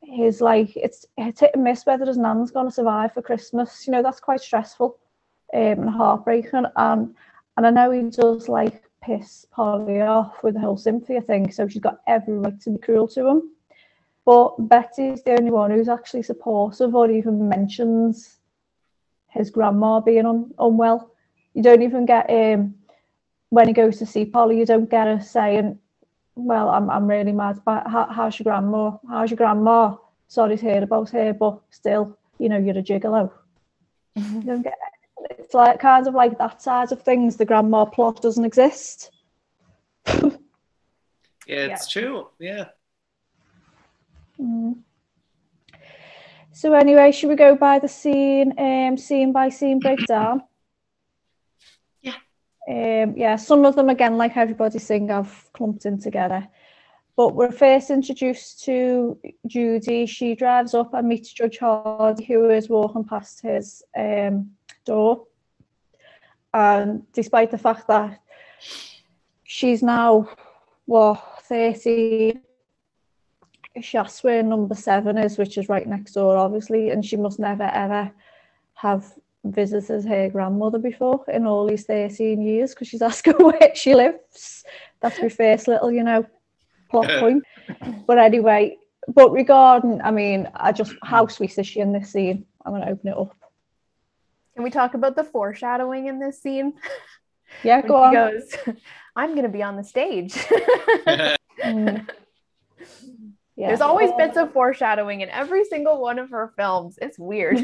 he's like, it's, it's hit and miss whether his nan's going to survive for Christmas. You know, that's quite stressful um, and heartbreaking. And, and I know he does like piss Polly off with the whole Cynthia thing, so she's got every right to be cruel to him. But Betty's the only one who's actually supportive or even mentions his grandma being un- unwell. You don't even get um when he goes to see Polly, you don't get her saying, well, I'm, I'm really mad. But how, how's your grandma? How's your grandma? Sorry to hear about her, but still, you know, you're a gigolo. (laughs) you don't get. It's like kind of like that side of things. The grandma plot doesn't exist. (laughs) yeah, it's yeah. true. Yeah. Mm. So anyway, should we go by the scene, um, scene by scene breakdown? (clears throat) Yeah. Um, yeah, some of them again, like everybody saying, I've clumped in together. But we're first introduced to Judy. She drives up and meets Judge Hardy, who is walking past his um, door. And despite the fact that she's now, what, 13, she asks where number seven is, which is right next door, obviously, and she must never ever have visited her grandmother before in all these 13 years because she's (laughs) asking where she lives. That's my first little, you know, plot point. But anyway, but regarding, I mean, I just, how sweet is she in this scene? I'm going to open it up. Can we talk about the foreshadowing in this scene? (laughs) Yeah, go on. goes, (laughs) I'm going to be on the stage. (laughs) mm. Yeah. There's always bits of foreshadowing in every single one of her films. It's weird.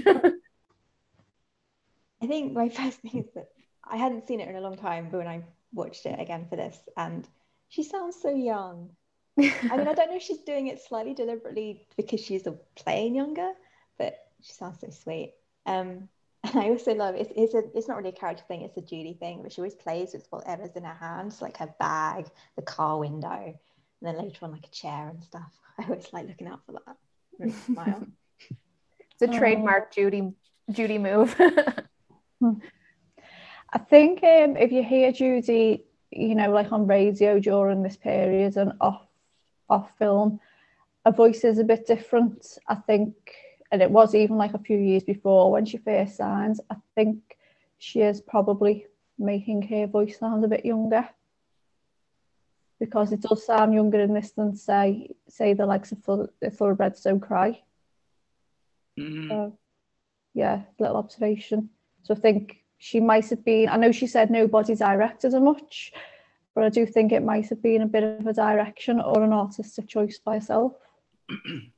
I think my first thing is that I hadn't seen it in a long time, but when I watched it again for this, and she sounds so young. I mean, I don't know if she's doing it slightly deliberately because she's playing younger, but she sounds so sweet. Um, and (laughs) I also love it's it's, a, it's not really a character thing; it's a Judy thing. But she always plays with whatever's in her hands, like her bag, the car window, and then later on like a chair and stuff. (laughs) I always like looking out for that. Really smile. (laughs) it's a trademark Judy Judy move. I think um, if you hear Judy, you know, like on radio during this period and off off film, her voice is a bit different. I think, and it was even like a few years before when she first signs. I think she is probably making her voice sound a bit younger because it does sound younger in this than say say the likes of full, thoroughbreds don't cry. Mm-hmm. So, yeah, little observation. So I think she might have been. I know she said nobody directed her much, but I do think it might have been a bit of a direction or an artistic choice by herself. (clears throat)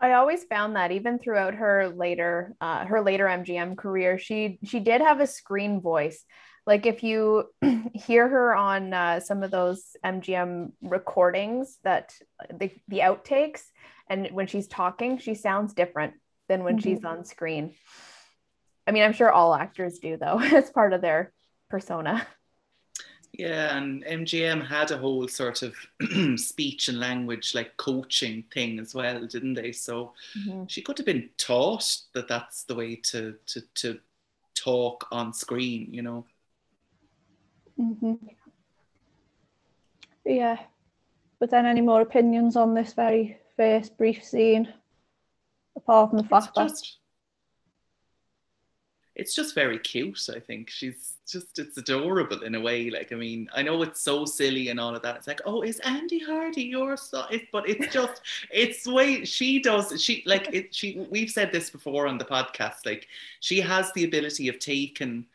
I always found that even throughout her later uh, her later MGM career, she she did have a screen voice. Like if you (clears throat) hear her on uh, some of those MGM recordings, that the, the outtakes, and when she's talking, she sounds different than when mm-hmm. she's on screen. I mean, I'm sure all actors do though. (laughs) it's part of their persona. Yeah, and MGM had a whole sort of (clears throat) speech and language like coaching thing as well, didn't they? So mm-hmm. she could have been taught that that's the way to to to talk on screen, you know. Mm-hmm. Yeah. But then any more opinions on this very first brief scene? Apart from the fact it's just, that it's just very cute, I think. She's just it's adorable in a way. Like, I mean, I know it's so silly and all of that. It's like, oh, is Andy Hardy your son? It, but it's just (laughs) it's way she does she like it she we've said this before on the podcast. Like she has the ability of taking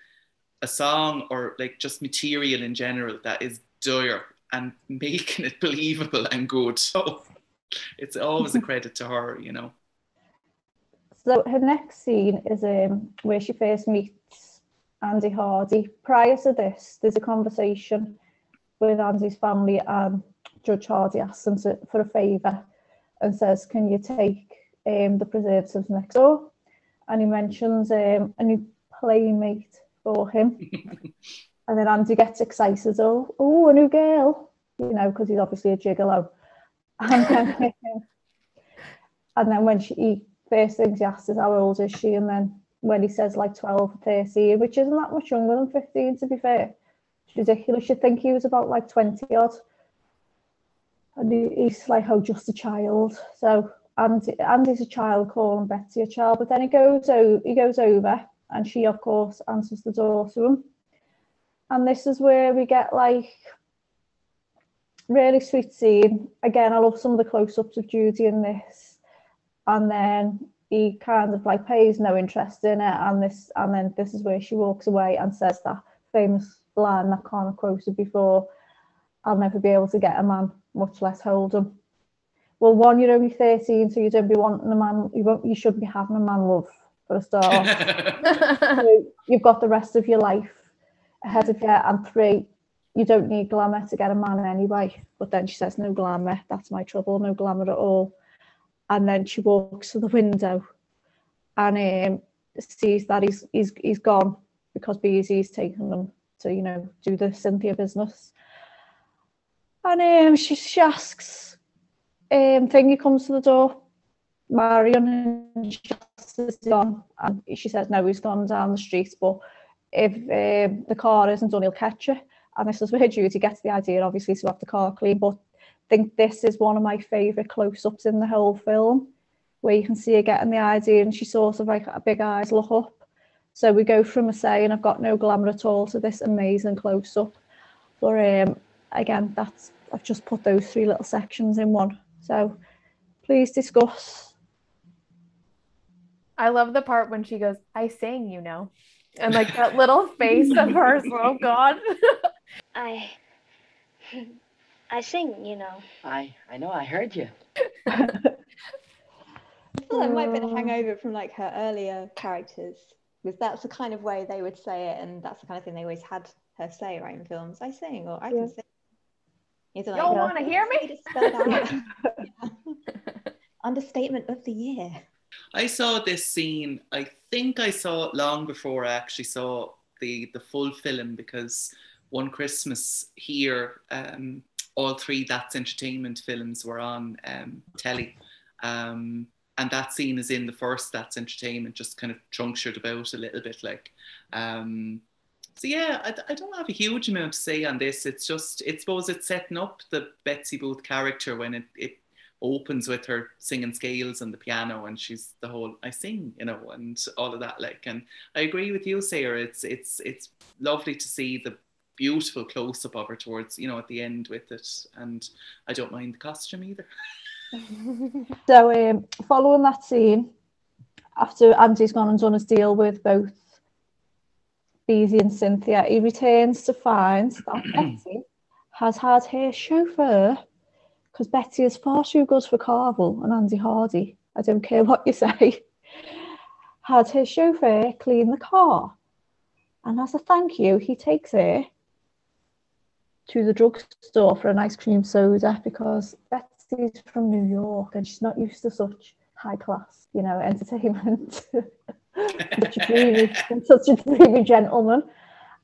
a song or like just material in general that is dire and (laughs) making it believable and good. So it's always a (laughs) credit to her, you know. So her next scene is um, where she first meets Andy Hardy. Prior to this, there's a conversation with Andy's family and Judge Hardy asks him to, for a favour and says, can you take um, the preservatives next door? And he mentions um, a new playmate for him. (laughs) and then Andy gets excited, oh, oh, a new girl, you know, because he's obviously a gigolo. And then, (laughs) and then when she he, first things he asks is how old is she, and then when he says like 12 13, which isn't that much younger than 15 to be fair. It's ridiculous. You'd think he was about like 20 odd. And he's like, oh, just a child. So Andy, Andy's a child calling Betty a child, but then he goes, oh, he goes over and she of course answers the door to him and this is where we get like really sweet scene again i love some of the close-ups of judy in this and then he kind of like pays no interest in it and this and then this is where she walks away and says that famous line that of quoted before I'll never be able to get a man, much less hold him. Well, one, you're only 13, so you don't be wanting a man, you, won't, you shouldn't be having a man love for a start. (laughs) so you've got the rest of your life ahead of you. And three, you don't need glamour to get a man anyway. But then she says, no glamour, that's my trouble, no glamour at all. And then she walks to the window and um, sees that he's, he's, he's gone because Beezy's taken them to, you know, do the Cynthia business. And um, she, she asks, um, Thingy comes to the door, Marian, and she gone? And she says, no, he's gone down the street, but if um, the car isn't done, he'll catch it. And this is where Judy gets the idea, obviously, to have the car clean. But think this is one of my favourite close-ups in the whole film, where you can see her getting the idea and she sort of like a big eyes look up. So we go from a saying, I've got no glamour at all, to this amazing close-up. But um, again, that's I've just put those three little sections in one. So please discuss. I love the part when she goes, I sing, you know and like that little face of hers. (laughs) Oh God. I I sing, you know. I I know. I heard you. I feel that might have been a hangover from like her earlier characters, because that's the kind of way they would say it, and that's the kind of thing they always had her say right in films. I sing, or I can sing. You like, don't want to hear me? (laughs) Understatement of the year. I saw this scene. I think I saw it long before I actually saw the the full film because one Christmas here, um, all three That's Entertainment films were on um, telly. Um, and that scene is in the first That's Entertainment, just kind of trunchered about a little bit like. Um, so yeah, I, I, don't have a huge amount to say on this. It's just, it's suppose it's setting up the Betsy Booth character when it, it opens with her singing scales and the piano and she's the whole I sing you know and all of that like and I agree with you Sarah it's it's it's lovely to see the beautiful close up of her towards you know at the end with it and I don't mind the costume either (laughs) so um, following that scene after Andy's gone and done his deal with both Beezy and Cynthia he returns to find that (clears throat) Betsy has had her chauffeur because Betty is far too good for Carvel and Andy Hardy. I don't care what you (laughs) say. Had his chauffeur clean the car. And as a thank you, he takes her to the drugstore for an ice cream soda because Betsy's from New York and she's not used to such high class, you know, entertainment. (laughs) such a dreamy, such a dreamy gentleman.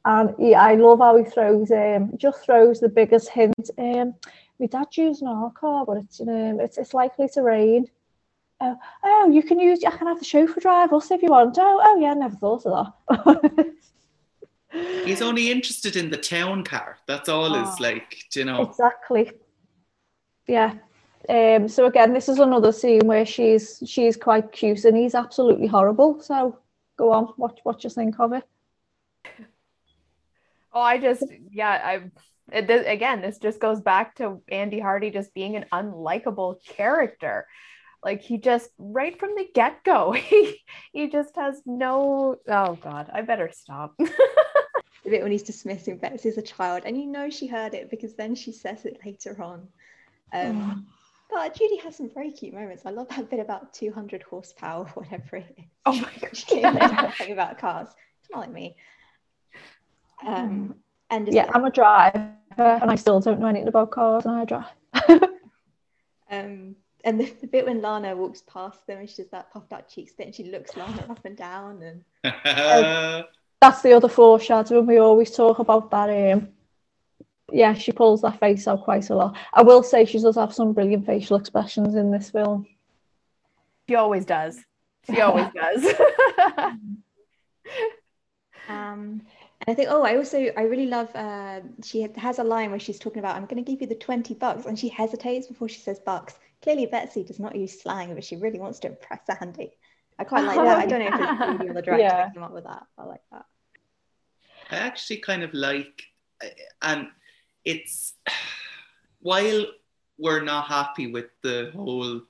And he, I love how he throws um, just throws the biggest hint. Um, my dad's using our car, but it's um, it's it's likely to rain. Uh, oh, you can use. I can have the chauffeur drive us if you want. Oh, oh yeah, never thought of that. (laughs) He's only interested in the town car. That's all. Oh, is like, you know. Exactly. Yeah. Um, so again, this is another scene where she's she's quite cute and he's absolutely horrible. So go on, what what you think of it? Oh, I just yeah, I it, th- again, this just goes back to Andy Hardy just being an unlikable character. Like he just right from the get go, (laughs) he he just has no. Oh God, I better stop. (laughs) the bit when he's dismissing Betsy as a child, and you know she heard it because then she says it later on. Um, But Judy has some very cute moments. I love that bit about 200 horsepower, (laughs) whatever it is. Oh my (laughs) god! She nothing about cars. It's not like me. Um, and yeah, I'm a driver and I still don't know anything about cars and I drive. (laughs) um, and the, the, bit when Lana walks past them and she does that puffed out cheeks bit and she looks Lana up and down and uh, that's the other foreshadowing we always talk about that um yeah she pulls that face out quite a lot I will say she does have some brilliant facial expressions in this film she always does she always (laughs) does (laughs) um and I think, oh, I also, I really love, uh, she has a line where she's talking about, I'm going to give you the 20 bucks. And she hesitates before she says bucks. Clearly, Betsy does not use slang, but she really wants to impress Andy. I quite like that. I don't know if it's (laughs) the director yeah. came up with that. I like that. I actually kind of like, and it's while we're not happy with the whole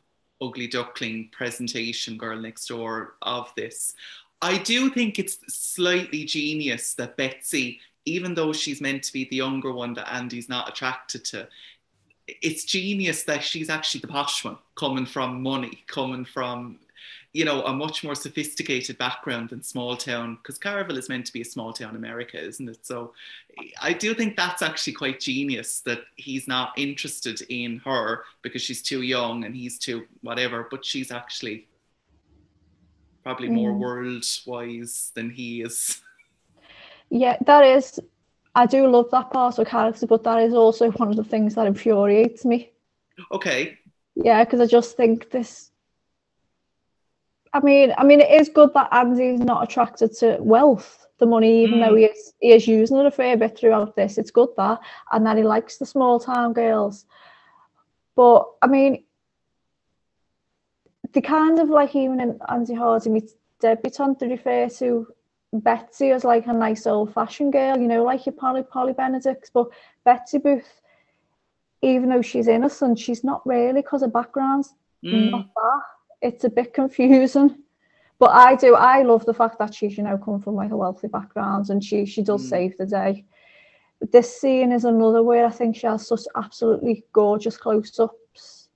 ugly duckling presentation girl next door of this I do think it's slightly genius that Betsy even though she's meant to be the younger one that Andy's not attracted to, it's genius that she's actually the posh one, coming from money, coming from, you know, a much more sophisticated background than small town, because Carvel is meant to be a small town America, isn't it? So I do think that's actually quite genius that he's not interested in her because she's too young and he's too whatever, but she's actually probably more Mm. world wise than he is. Yeah, that is. I do love that part of character, but that is also one of the things that infuriates me. Okay. Yeah, because I just think this. I mean, I mean, it is good that Andy's not attracted to wealth, the money, even though he is he is using it a fair bit throughout this. It's good that, and that he likes the small town girls. But I mean, the kind of like even in Andy Hardy meets debutante, they refer to Betsy as like a nice old fashioned girl, you know, like your Polly Polly Benedict. But Betsy Booth, even though she's innocent, she's not really because her background's Mm. not that. It's a bit confusing. But I do, I love the fact that she's, you know, come from like a wealthy background and she she does Mm. save the day. This scene is another where I think she has such absolutely gorgeous close-ups.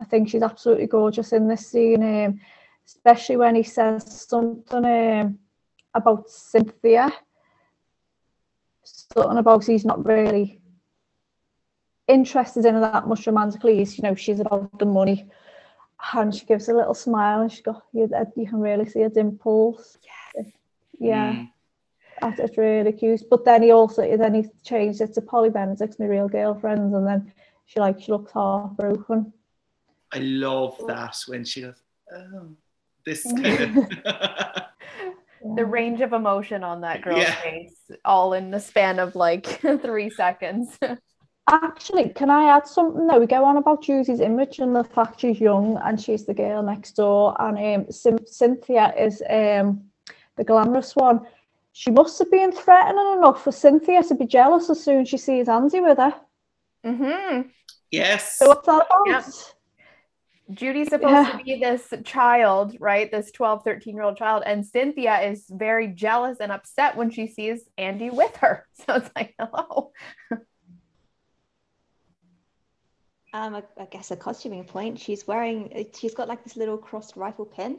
I think she's absolutely gorgeous in this scene, um, especially when he says something um, about Cynthia. Something about he's not really interested in her that much romantically. He's, you know, she's about the money. And she gives a little smile and she's got, you, that you can really see her dimples. Yeah. Mm. That's it's really cute. But then he also then he changed it to Polly Benedict's my real girlfriend, and then she like she looks heartbroken. I love that when she goes, oh, this (laughs) kind of. The range of emotion on that girl's Yeah. face, all in the span of like (laughs) three seconds. (laughs) Actually, can I add something? though? we go on about Judy's image and the fact she's young and she's the girl next door, and um, Cyn- Cynthia is um the glamorous one. She must have been threatening enough for Cynthia to be jealous as soon as she sees Andy with her. Mm-hmm. yes. So what's that about? Yep. Judy's supposed Yeah. to be this child, right? This 12, 13 year old child. And Cynthia is very jealous and upset when she sees Andy with her. (laughs) So it's like, hello. Um, I, I guess a costuming point. She's wearing. uh, She's got like this little crossed rifle pin.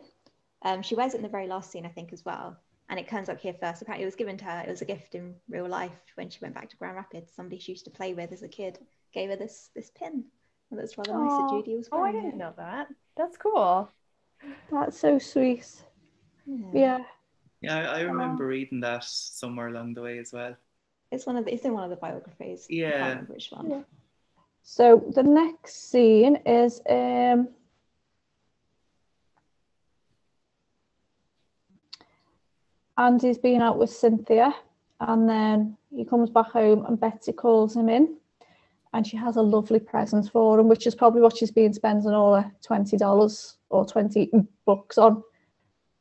Um, she wears it in the very last scene, I think, as well. And it comes up here first. Apparently, it was given to her. It was a gift in real life when she went back to Grand Rapids. Somebody she used to play with as a kid gave her this this pin. And that's rather nice that Judy was Oh, I didn't it. know that. That's cool. That's so sweet. Yeah. Yeah. Yeah, I, I remember reading that somewhere along the way as well. It's one of the, it's in one of the biographies. Yeah. can't which one. Yeah. So the next scene is um Andy's been out with Cynthia and then he comes back home and Betsy calls him in and she has a lovely present for him, which is probably what she's been spending all her twenty dollars or twenty bucks on.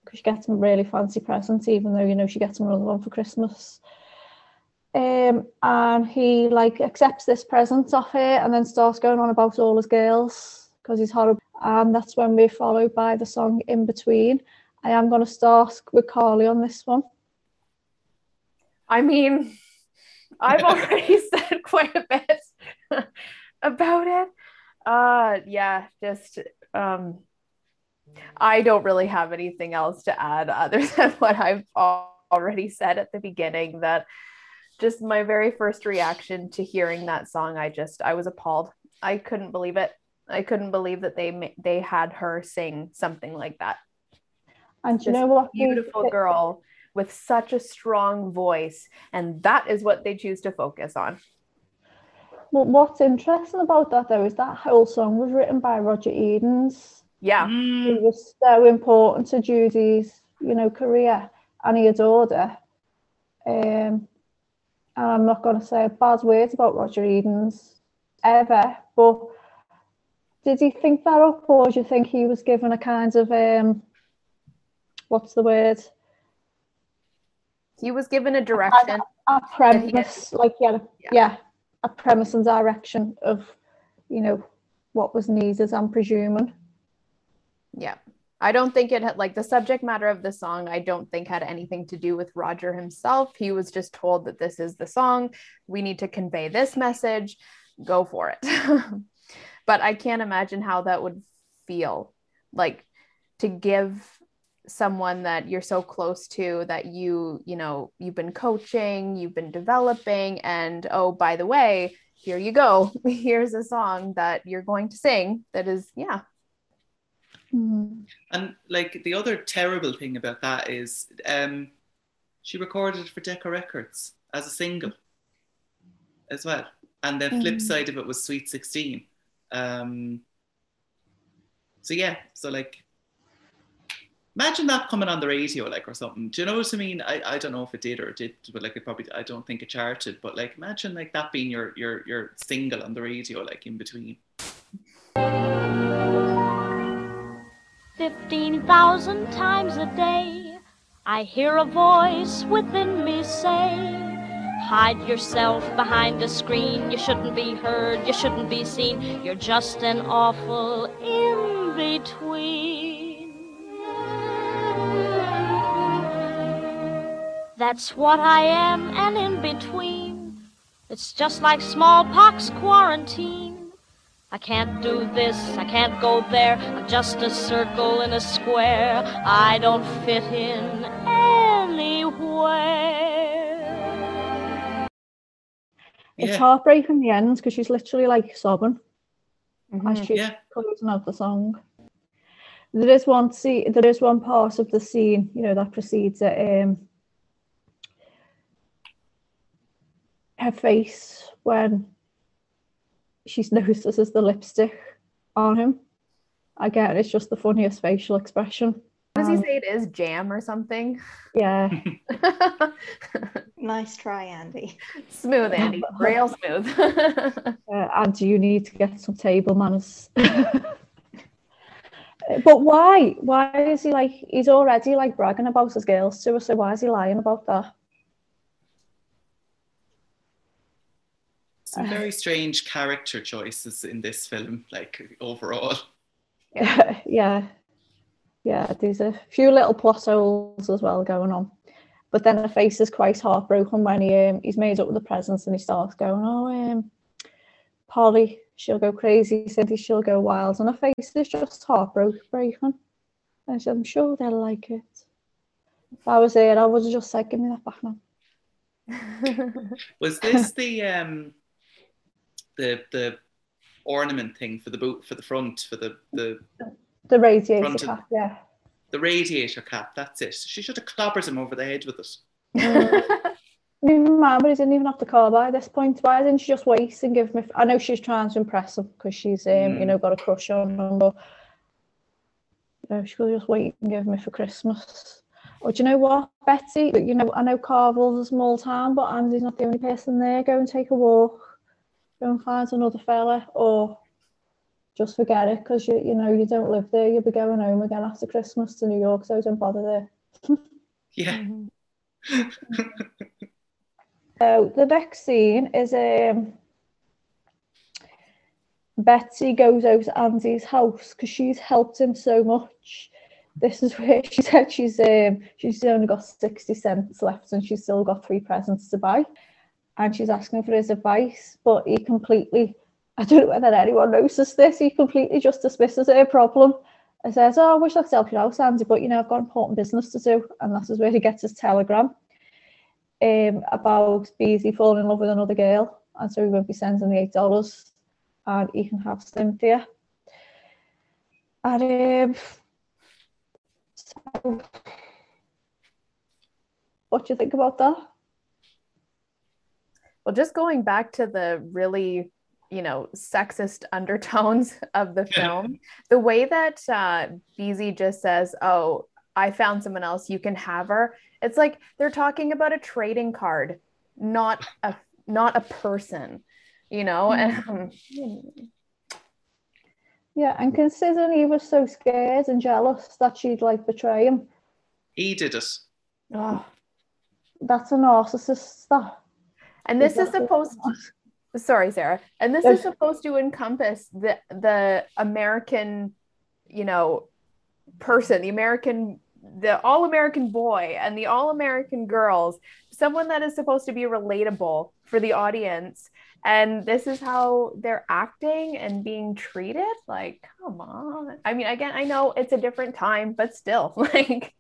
Because she gets him a really fancy present, even though you know she gets him another one for Christmas. Um, and he like accepts this present off her and then starts going on about all his girls because he's horrible. And that's when we're followed by the song In Between. I am going to start with Carly on this one. I mean, I've already (laughs) said quite a bit (laughs) about it. Uh yeah, just um I don't really have anything else to add other (laughs) than what I've already said at the beginning that just my very first reaction to hearing that song I just I was appalled. I couldn't believe it. I couldn't believe that they ma- they had her sing something like that. And do you know what? the- Beautiful girl with such a strong voice and that is what they choose to focus on. Well, what's interesting about that though is that whole song was written by Roger Edens. Yeah. Mm. He was so important to Judy's, you know, career, and he adored her. Um, and I'm not going to say a bad word about Roger Edens ever, but did he think that up, or do you think he was given a kind of um, what's the word? He was given a direction. A premise, like yeah, Yeah. yeah, a premise and direction of, you know, what was needed. I'm presuming. Yeah. I don't think it had like the subject matter of the song, I don't think had anything to do with Roger himself. He was just told that this is the song. We need to convey this message. Go for it. (laughs) but I can't imagine how that would feel like to give someone that you're so close to that you, you know, you've been coaching, you've been developing, and oh, by the way, here you go. (laughs) Here's a song that you're going to sing that is, yeah, Mm. And like the other terrible thing about that is um, she recorded it for Decca Records as a single as well. And the flip Mm. side of it was Sweet 16. Um, so yeah, so like imagine that coming on the radio like or something. Do you know what I mean? I, I don't know if it did or it did, but like it probably I don't think it charted, but like imagine like that being your your your single on the radio like in between. 15,000 times a day, I hear a voice within me say, Hide yourself behind a screen. You shouldn't be heard, you shouldn't be seen. You're just an awful in between. That's what I am, an in between. It's just like smallpox quarantine. I can't do this, I can't go there. I'm just a circle in a square. I don't fit in anywhere. It's Yeah. heartbreaking the end because she's literally like sobbing Mm-hmm. as she's Yeah. closing out the song. There is one see there is one part of the scene, you know, that precedes it. Um, her face when she notices the lipstick on him. Again, it's just the funniest facial expression. Does he Um, say it is jam or something? Yeah, (laughs) Nice try, Andy. smooth, Andy. (laughs) Real smooth. (laughs) uh, and you need to get some table manners. but why? Why is he like? He's already like bragging about his girls to her. So why is he lying about that? Some very strange character choices in this film, like overall. (laughs) yeah, yeah. There's a few little plot holes as well going on. But then her face is quite heartbroken when he um, he's made up with the presents and he starts going, "Oh, um, Polly, she'll go crazy. Cindy, she'll go wild," and her face is just heartbroken. And she said, "I'm sure they'll like it." If I was there, I would have just said, "Give me that back now." (laughs) Was this the um the the ornament thing for the boot for the front for the the The radiator cap, yeah. the radiator cap? That's it. She should have clobbered him over the head with it. (laughs) But he didn't even have to call by this point. Why didn't she just wait and give me? I know she's trying to impress him because she's, um, you Mm. know, got a crush on him, but you know, she could just wait and give me for Christmas. Or do you know what, Betsy? You know, I know Carvel's a small town, but Andy's not the only person there. Go and take a walk. Go and find another fella, or just forget it because you, you know, you don't live there. You'll be going home again after Christmas to New York, so don't bother there. (laughs) Yeah. (laughs) So the next scene is um Betsy goes out to Andy's house because she's helped him so much. This is where (laughs) she said she's um she's only got 60 cents left and she's still got three presents to buy. And she's asking for his advice, but he completely I don't know whether anyone noticed this, he completely just dismisses her problem and says, Oh, I wish I could help you out, Andy, but you know, I've got important business to do. And that is where he gets his telegram um, about Beezy falling in love with another girl, and so he won't be sending the eight dollars, and he can have Cynthia. And um, so, what do you think about that? Well, just going back to the really, you know, sexist (laughs) undertones of the film, the way that uh, Beezy just says, "Oh, I found someone else. You can have her." It's like they're talking about a trading card, not a not a person, you know. And (laughs) Yeah, and considering he was so scared and jealous that she'd like betray him, He did it. oh, that's a narcissist. That and this is supposed to sorry sarah and this is supposed to encompass the the american you know person, the American, the all American boy and the all American girls, someone that is supposed to be relatable for the audience. And this is how they're acting and being treated. Like, come on. I mean, again, I know it's a different time, but still, (laughs) like,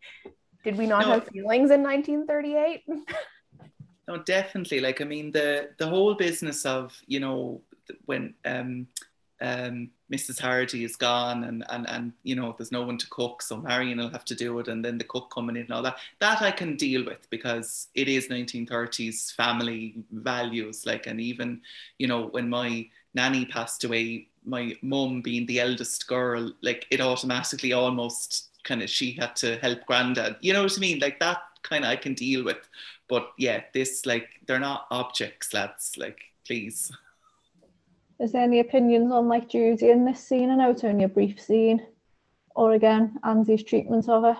did we not no. have feelings in 1938? (laughs) no, definitely. Like, I mean, the the whole business of you know when um um, Mrs. Hardy is gone and, and, and, you know, there's no one to cook. So Marian will have to do it. And then the cook coming in and all that, that I can deal with because it is 1930s family values. Like, and even, you know, when my nanny passed away, my mum being the eldest girl, like it automatically almost kind of, she had to help granddad, you know what I mean? Like that kind of I can deal with. But yeah, this, like, they're not objects, lads, like, please. Is there any opinions on like Judy in this scene? I know it's only a brief scene. Or again, Andy's treatment of her.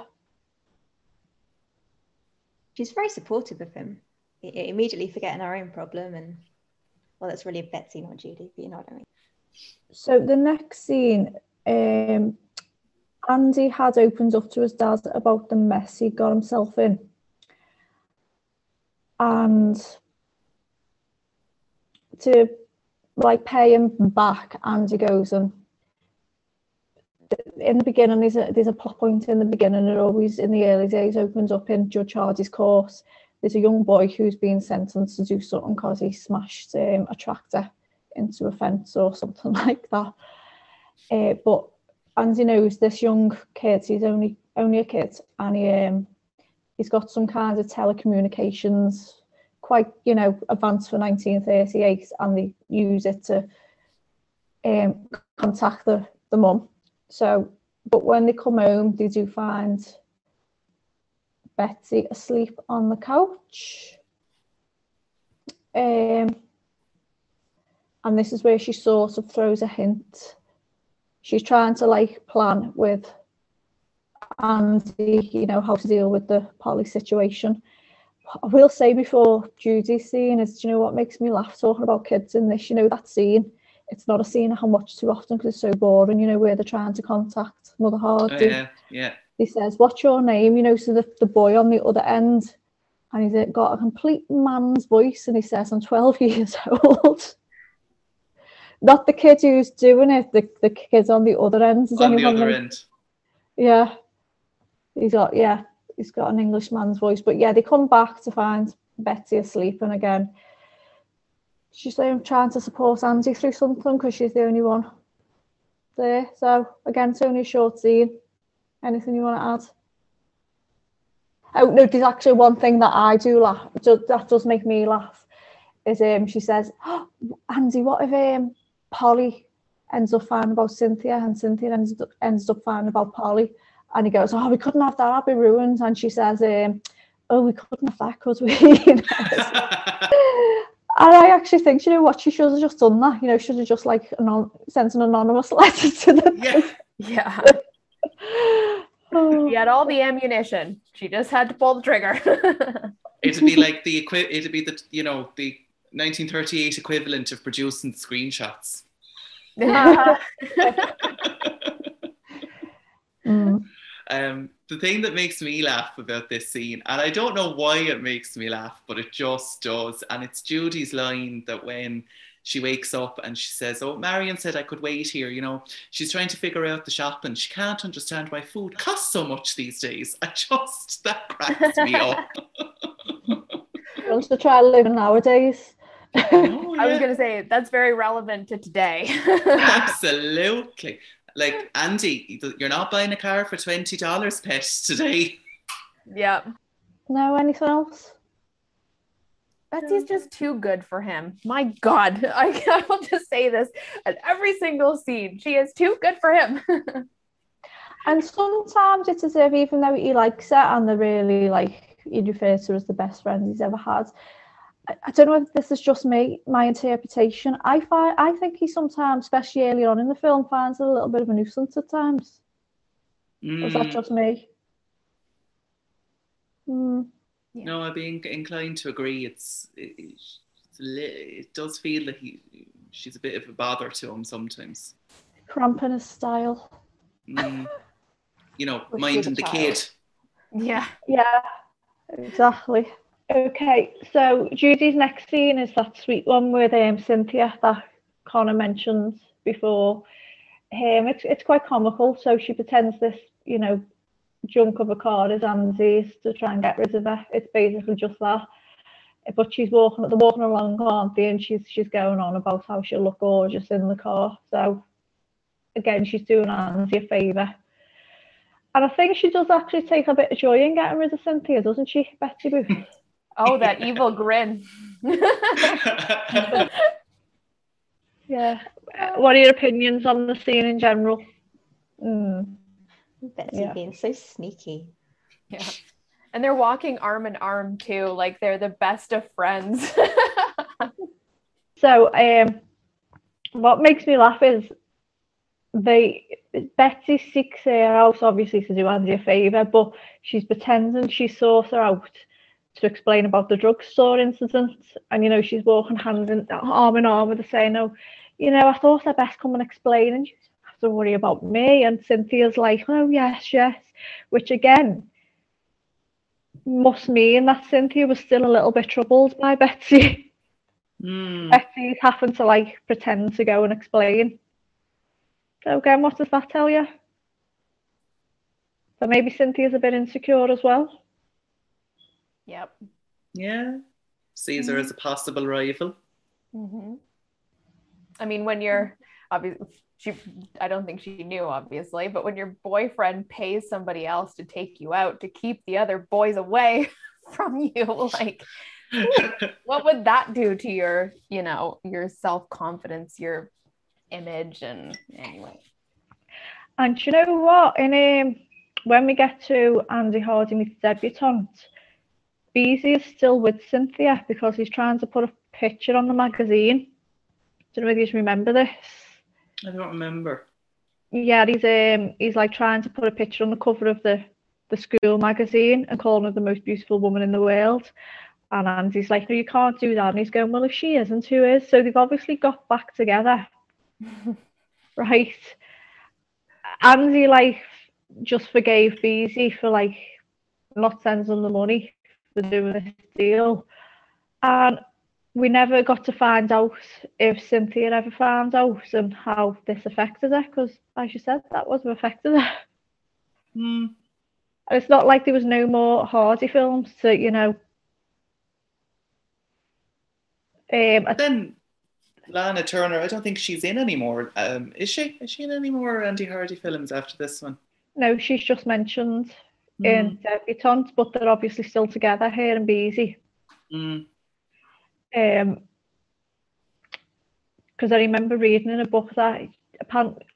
She's very supportive of him, immediately forgetting her own problem. And well, that's really a Betsy, not Judy, but you know what I mean. So the next scene, um, Andy had opened up to his dad about the mess he got himself in. And to like pay him back and he goes and in the beginning there's a there's a plot point in the beginning it always in the early days opens up in Judge Hardy's course. There's a young boy who's been sentenced to do something because he smashed um, a tractor into a fence or something (laughs) like that. Uh, but Andy knows this young kid he's only only a kid and he um, he's got some kind of telecommunications quite, you know, advanced for 1938 and they use it to um, contact the, the mum. So, but when they come home, they do find Betsy asleep on the couch. Um, and this is where she sort of throws a hint. She's trying to like plan with Andy, you know, how to deal with the Polly situation. I will say before Judy's scene is, do you know what makes me laugh talking about kids in this? You know, that scene, it's not a scene I watch too often because it's so boring, you know, where they're trying to contact Mother Hardy. Oh, yeah, yeah. He says, What's your name? You know, so the, the boy on the other end, and he's uh, got a complete man's voice, and he says, I'm 12 (laughs) years old. Not the kid who's doing it, the, the kids on the other end. Is on the other end. Yeah. He's got, yeah, he's got an Englishman's voice. But yeah, they come back to find Betty asleep, and again, she's like trying to support Andy through something because she's the only one there. So again, it's only a short scene. Anything you want to add? Oh no, there's actually one thing that I do laugh. That does make me laugh. Is um she says, oh, Andy, what if um Polly ends up finding about Cynthia and Cynthia ends up ends up finding about Polly? And he goes, oh, we couldn't have that, I'll be ruined. And she says, um, oh, we couldn't have that because we... (laughs) and I actually think, you know what, she should have just done that. You know, she should have just like anon- sent an anonymous (laughs) letter to them. Yeah. yeah. (laughs) She had all the ammunition. She just had to pull the trigger. it'd be like the equi- it'd be the you know the 1938 equivalent of producing screenshots. mm. Um, the thing that makes me laugh about this scene, and I don't know why it makes me laugh, but it just does. And it's Judy's line that when she wakes up and she says, Oh, Marian said I could wait here. You know, she's trying to figure out the shop and She can't understand why food costs so much these days. I just, (laughs) that cracks me up. (laughs) (laughs) Wants to try living nowadays. Oh, yeah. I was going to say that's very relevant to today. Absolutely. Like Andy, you're not buying a car for twenty dollars, pet today. Yeah. No, anything else? Betsy's just too good for him. My God, (laughs) I, I will just say this at every single scene. She is too good for him. (laughs) and sometimes it's as if even though he likes her and they're really like he refers to as the best friend he's ever had, I don't know if this is just me, my interpretation. I find I think he sometimes, especially early on in the film, finds it a little bit of a nuisance at times. Mm. Is that mm. just me? Mm. Yeah. No, I'd be inclined to agree. It's it, it's, it does feel like he she's a bit of a bother to him sometimes. Cramping his style. Mm. you know, With minding the the kid. Yeah. Yeah, exactly. Okay, so Judy's next scene is that sweet one with um, Cynthia that Connor mentioned before. Um, it's it's quite comical. So she pretends this, you know, junk of a car is Andy's to try and get rid of her. It's basically just that. But she's walking, they're walking along, aren't they? And she's she's going on about how she'll look gorgeous in the car. So again, she's doing Andy a favour. And I think she does actually take a bit of joy in getting rid of Cynthia, doesn't she, Betty Booth? Oh, that evil grin. (laughs) Yeah. What are your opinions on the scene in general? Mm. Betsy Yeah. being so sneaky. Yeah. And they're walking arm in arm too, like they're the best of friends. So, um, what makes me laugh is they Betsy seeks her out obviously to do Andy a favour, but she's pretending she sought her out to explain about the drugstore incident. And you know, she's walking hand in arm in arm with her saying, "Oh, you know, I thought I'd best come and explain, and you don't have to worry about me." And Cynthia's like, "Oh yes, yes," which again must mean that Cynthia was still a little bit troubled by Betsy. (laughs) Hmm. Betsy's having to like pretend to go and explain. So again, what does that tell you? But maybe Cynthia's a bit insecure as well. Yep. Yeah. Sees her as a possible rival. hmm I mean, when you're obviously, she, I don't think she knew, obviously, but when your boyfriend pays somebody else to take you out to keep the other boys away (laughs) from you, like, (laughs) what would that do to your, you know, your self confidence, your image, and anyway. And you know what? In um, when we get to Andy Hardy meets debutante, Beezy is still with Cynthia because he's trying to put a picture on the magazine. Don't know whether you remember this. I don't remember. Yeah, he's um he's like trying to put a picture on the cover of the the school magazine and calling her the most beautiful woman in the world. And Andy's like, no, you can't do that. And he's going, well, if she isn't, who is? So they've obviously got back together, (laughs) right? Andy like just forgave Beezy for like not sending the money for doing this deal, and we never got to find out if Cynthia ever found out and how this affected her. Because, as you said, that was affected her. Hmm. And it's not like there was no more Hardy films to, you know. Um, Then Lana Turner, I don't think she's in anymore. Um, is she? Is she in any more Andy Hardy films after this one? no, she's just mentioned Hmm. in Debutante, but they're obviously still together here in Beezy. Mm. Um, because I remember reading in a book that apparently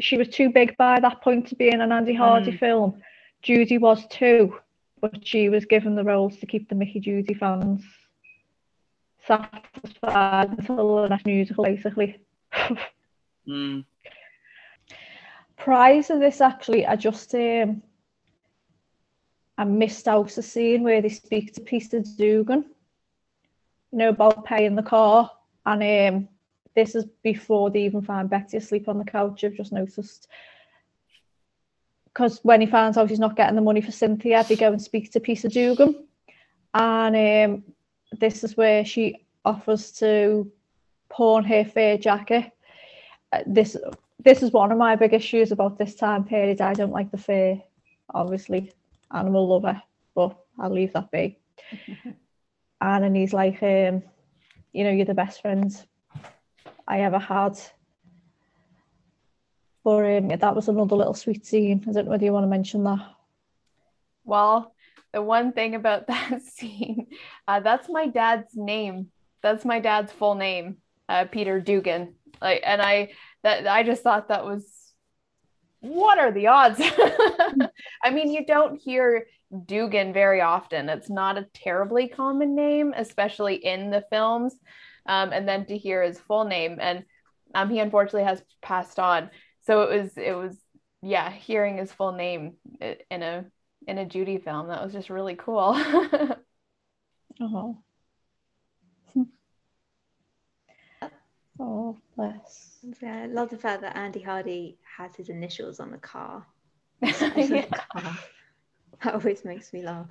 she was too big by that point to be in an Andy Hardy Mm. film. Judy was too, but she was given the roles to keep the Mickey Judy fans satisfied until the next musical, basically. (laughs) Mm. Prior to this, actually, I just um, I missed out a scene where they speak to Peter Dugan, you know, about paying the car, and um, this is before they even find Betty asleep on the couch. I've just noticed because when he finds out he's not getting the money for Cynthia, they go and speak to Peter Dugan, and um, this is where she offers to pawn her fair jacket. Uh, this this is one of my big issues about this time period. I don't like the fair, obviously, animal lover, but I'll leave that be. (laughs) and then he's like, um, you know, you're the best friends I ever had. But um, that was another little sweet scene. I don't know whether you want to mention that. Well, the one thing about (laughs) that scene, uh, that's my dad's name. That's my dad's full name, uh, Peter Dugan. Like, and I that I just thought that was what are the odds? (laughs) I mean, you don't hear Dugan very often. It's not a terribly common name, especially in the films. Um, and then to hear his full name, and um, he unfortunately has passed on. So it was, it was, yeah, hearing his full name in a in a Judy film. That was just really cool. (laughs) Oh. Oh, bless. Yeah, I love the fact that Andy Hardy has his initials on the car. (laughs) Yeah. That always makes me laugh.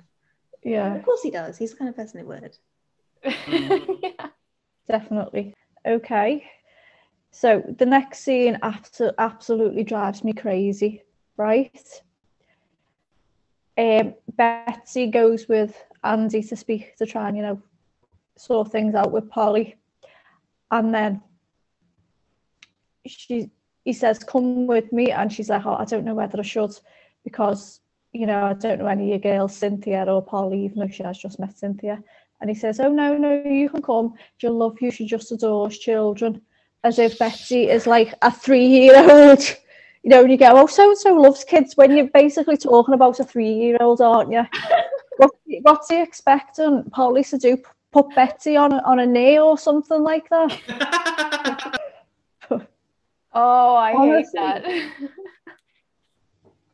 Yeah, Of course he does. He's the kind of person it would. (laughs) yeah. definitely. Okay. So the next scene after absolutely drives me crazy, right? Um, Betsy goes with Andy to speak to try and, you know, sort things out with Polly. And then she he says, Come with me, and she's like, Oh, I don't know whether I should because you know, I don't know any of your girls, Cynthia or Polly, even though she has just met Cynthia. And he says, Oh no, no, you can come. She'll love you, she just adores children. As if Betsy is like a three-year-old. You know, and you go, Oh, so and so loves kids when you're basically talking about a three-year-old, aren't you? (laughs) what, what's he expecting Polly to do? Put Betsy on a, on a knee or something like that? (laughs) Oh, I Honestly. hate that. (laughs)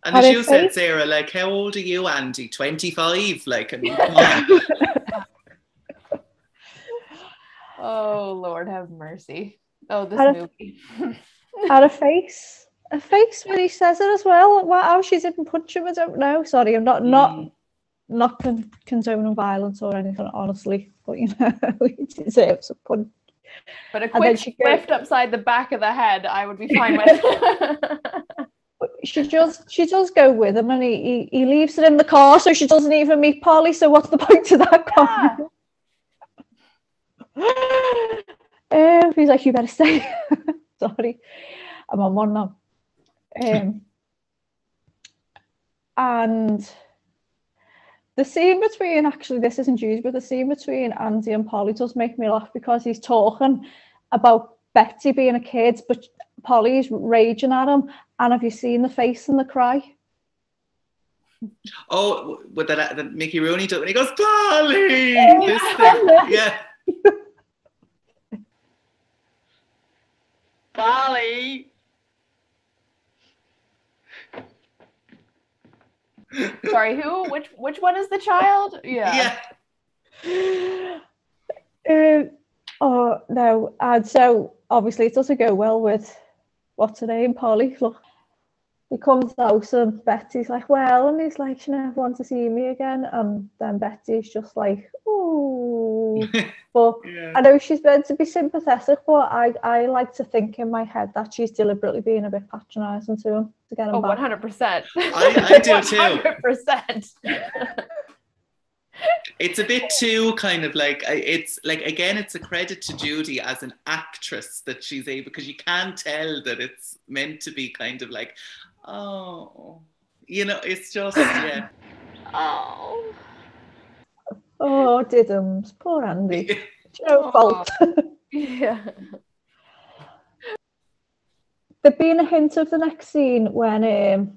And Had as you said. Sarah, like, how old are you, Andy? 25? Like, I mean, come on. (laughs) oh, Lord have mercy. Oh, this Had a- movie. (laughs) Had a face. A face when he says it as well. Wow, how she didn't punch him, I don't know. Sorry, I'm not not Mm. not con- condoning violence or anything, honestly. But you know, he deserves a punch. But a quick lift upside the back of the head, I would be (laughs) fine with. She just she does go with him, and he, he he leaves it in the car, so she doesn't even meet Polly. So what's the point of that comment? (laughs) um, he's like, you better stay. (laughs) Sorry, I'm on one now. Um, and the scene between actually this isn't used, but the scene between Andy and Polly does make me laugh because he's talking about Betty being a kid, but Polly's raging at him. And have you seen the face and the cry? Oh, with that, that Mickey Rooney does when he goes, Polly! This thing. Yeah. Polly! Sorry, who? Which which one is the child? Yeah. Yeah. (laughs) Um, oh no, and so obviously it doesn't go well with what's her name, Polly. Look, he comes out and Betty's like, well, and he's like, she never wants to see me again, and then Betty's just like, oh. (laughs) but yeah. I know she's meant to be sympathetic, but I I like to think in my head that she's deliberately being a bit patronising to him to get him Oh, back. 100%. I- I (laughs) do too. 100%. (laughs) It's a bit too kind of like it's like again it's a credit to Judy as an actress that she's able because you can tell that it's meant to be kind of like oh you know it's just yeah (laughs) Oh. Oh, Diddums, poor Andy. It's no fault. (laughs) yeah. There'd been a hint of the next scene when um,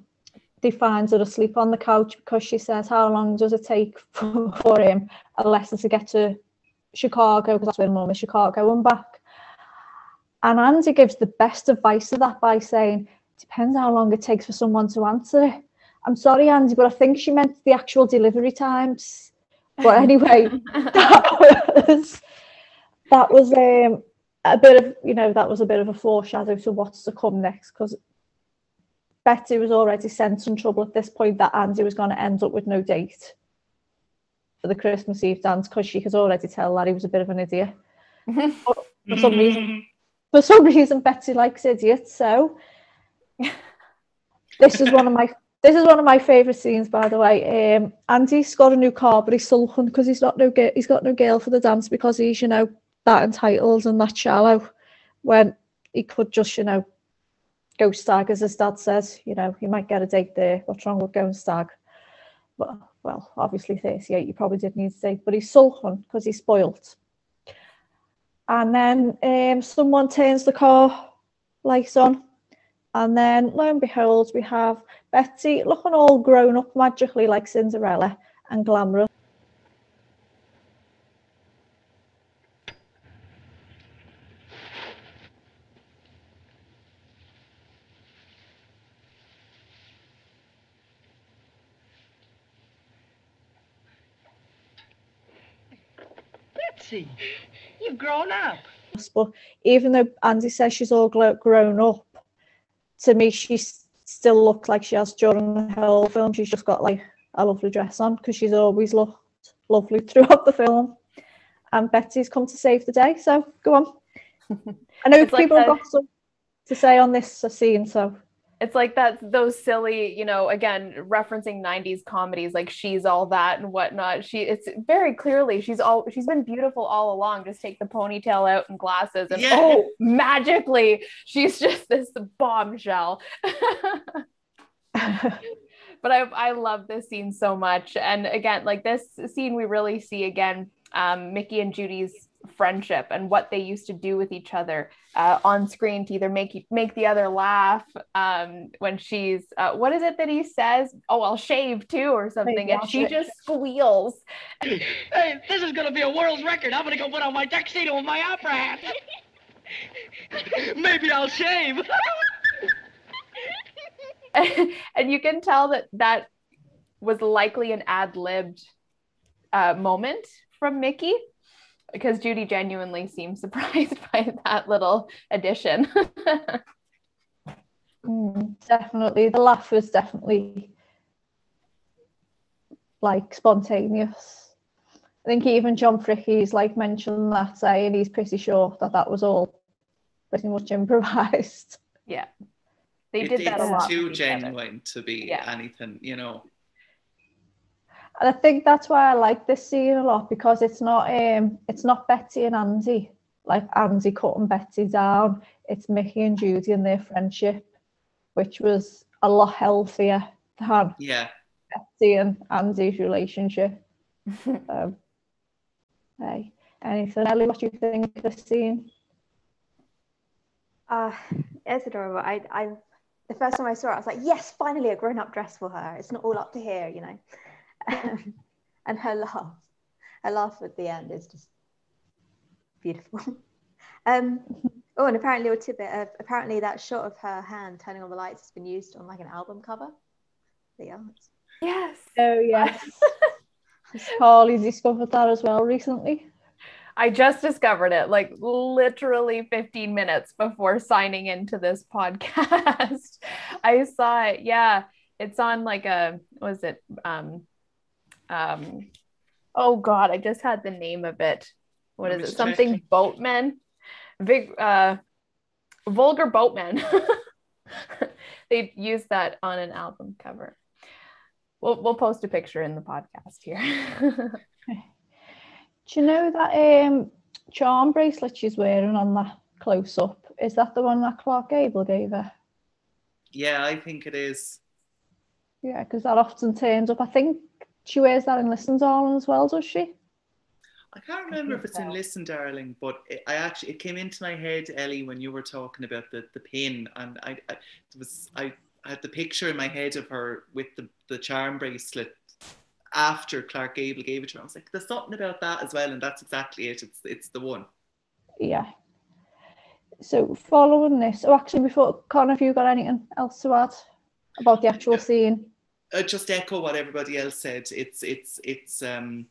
they find her asleep on the couch because she says, How long does it take (laughs) for, for him, lesson to get to Chicago? Because that's where mum is, Chicago and back. And Andy gives the best advice of that by saying, Depends how long it takes for someone to answer. I'm sorry, Andy, but I think she meant the actual delivery times. But (laughs) anyway, that was that was um, a bit of you know that was a bit of a foreshadow to what's to come next because Betty was already sensing trouble at this point that Andy was going to end up with no date for the Christmas Eve dance because she could already tell that he was a bit of an idiot. (laughs) For some reason, for some reason, Betty likes idiots. So (laughs) this is one of my this is one of my favourite scenes, by the way. Um, Andy's got a new car, but he's sulking because he's not no he's got no girl for the dance because he's you know that entitled and that shallow when he could just you know go stag as his dad says. You know he might get a date there. What's wrong with going stag? But well, obviously 38, you probably did need a date, but he's sulking because he's spoilt. And then um, someone turns the car lights on. And then lo and behold, we have Betsy looking all grown up magically like Cinderella and glamorous. Betsy, you've grown up. But even though Andy says she's all grown up, to me, she still looks like she has during the whole film. She's just got like a lovely dress on because she's always looked lovely throughout the film. And Betsy's come to save the day. So go on. (laughs) I know It's like people have got some to say on this scene, so It's like that those silly, you know, again referencing 90s comedies like she's all that and whatnot. She it's very clearly she's all she's been beautiful all along. Just take the ponytail out and glasses and Yeah. oh magically she's just this bombshell. (laughs) but I I love this scene so much. And again, like this scene, we really see again um, Mickey and Judy's friendship and what they used to do with each other uh, on screen to either make make the other laugh um, when she's uh, what is it that he says? Oh, I'll shave too or something, and she it. just squeals. (laughs) Hey, this is gonna be a world's record. I'm gonna go put on my tuxedo and my opera hat. (laughs) Maybe I'll shave. (laughs) and you can tell that that was likely an ad-libbed uh, moment from Mickey because Judy genuinely seems (laughs) surprised by that little addition. Mm, definitely. The laugh was definitely like spontaneous. I think even John Fricke's like mentioned that saying he's pretty sure that that was all pretty much improvised. yeah, they It- did that a it's lot. too with each other. genuine to be Yeah. anything, you know. And I think that's why I like this scene a lot because it's not um it's not Betsy and Andy like Andy cutting Betsy down. It's Mickey and Judy and their friendship, which was a lot healthier than Yeah. Betsy and Andy's relationship. (laughs) um, hey, anything, Ellie? What do you think of this scene? Uh, it's adorable. I, I, the first time I saw it, I was like, yes, finally a grown-up dress for her. It's not all up to here, you know. Um, and her laugh, her laugh at the end is just beautiful. (laughs) um, oh, and apparently, a tidbit. Uh, apparently, that shot of her hand turning on the lights has been used on like an album cover. There you are. Yes. Oh yes, (laughs) Carly discovered that as well recently. I just discovered it like literally 15 minutes before signing into this podcast. (laughs) I saw it. Yeah. It's on like a what is it? Um um oh god, I just had the name of it. what is Let me it? check. Something boatman. Vig uh Vulgar Boatmen. (laughs) they used that on an album cover. We'll we'll post a picture in the podcast here. (laughs) Do you know that um charm bracelet she's wearing on that close up? Is that the one that Clark Gable gave her? Yeah, I think it is. Yeah, because that often turns up. I think she wears that in Listen Darling as well, does she? I can't remember if think it's in. Listen, Darling, but it, I actually it came into my head, Ellie, when you were talking about the, the pin, and I, I it was I, I had the picture in my head of her with the, the charm bracelet after Clark Gable gave it to her. I was like, there's something about that as well, and that's exactly it. It's it's the one. Yeah. So following this, oh, actually, before Connor, have you got anything else to add about the actual scene? Uh, just echo what everybody else said. It's it's it's um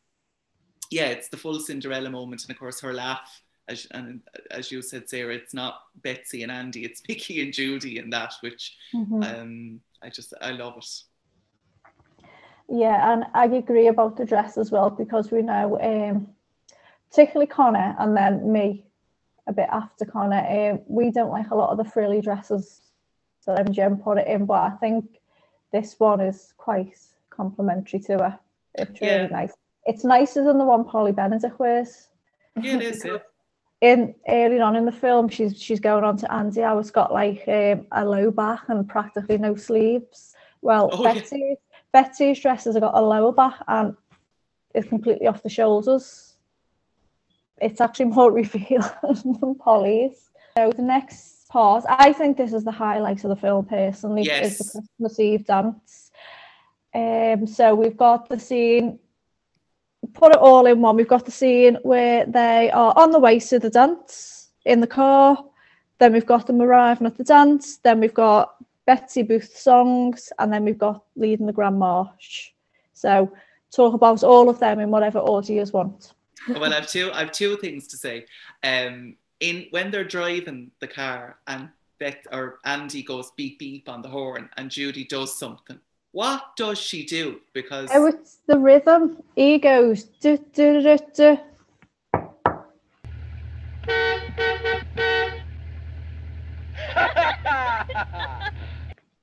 yeah, it's the full Cinderella moment, and of course her laugh. As, and as you said, Sarah, it's not Betsy and Andy, it's (laughs) Mickey and Judy and that, which Mhm. um, I just I love it. Yeah, and I agree about the dress as well because we know, um, particularly Connor and then me, a bit after Connor, um, we don't like a lot of the frilly dresses that MGM put it in, but I think this one is quite complimentary to her. It's really Yeah. nice. It's nicer than the one Polly Benedict wears. Yeah, it is. Yeah. in early on in the film, she's she's going on to Andy I it's got like um, a low back and practically no sleeves. Well, Oh, yeah. Betty Betty's dresses have got a lower back and it's completely off the shoulders. It's actually more (laughs) revealing than Polly's. So the next part, I think this is the highlight of the film personally, is the Christmas Eve dance. Um, so we've got the scene put it all in one. We've got the scene where they are on the way to the dance in the car. Then we've got them arriving at the dance. Then we've got Betsy Booth songs, and then we've got leading the Grand March. So talk about all of them in whatever order you want. well, I've two I've two things to say. Um, in when they're driving the car and Beth or Andy goes beep beep on the horn and Judy does something. What does she do? Because Oh, it's the rhythm. He goes do do do do.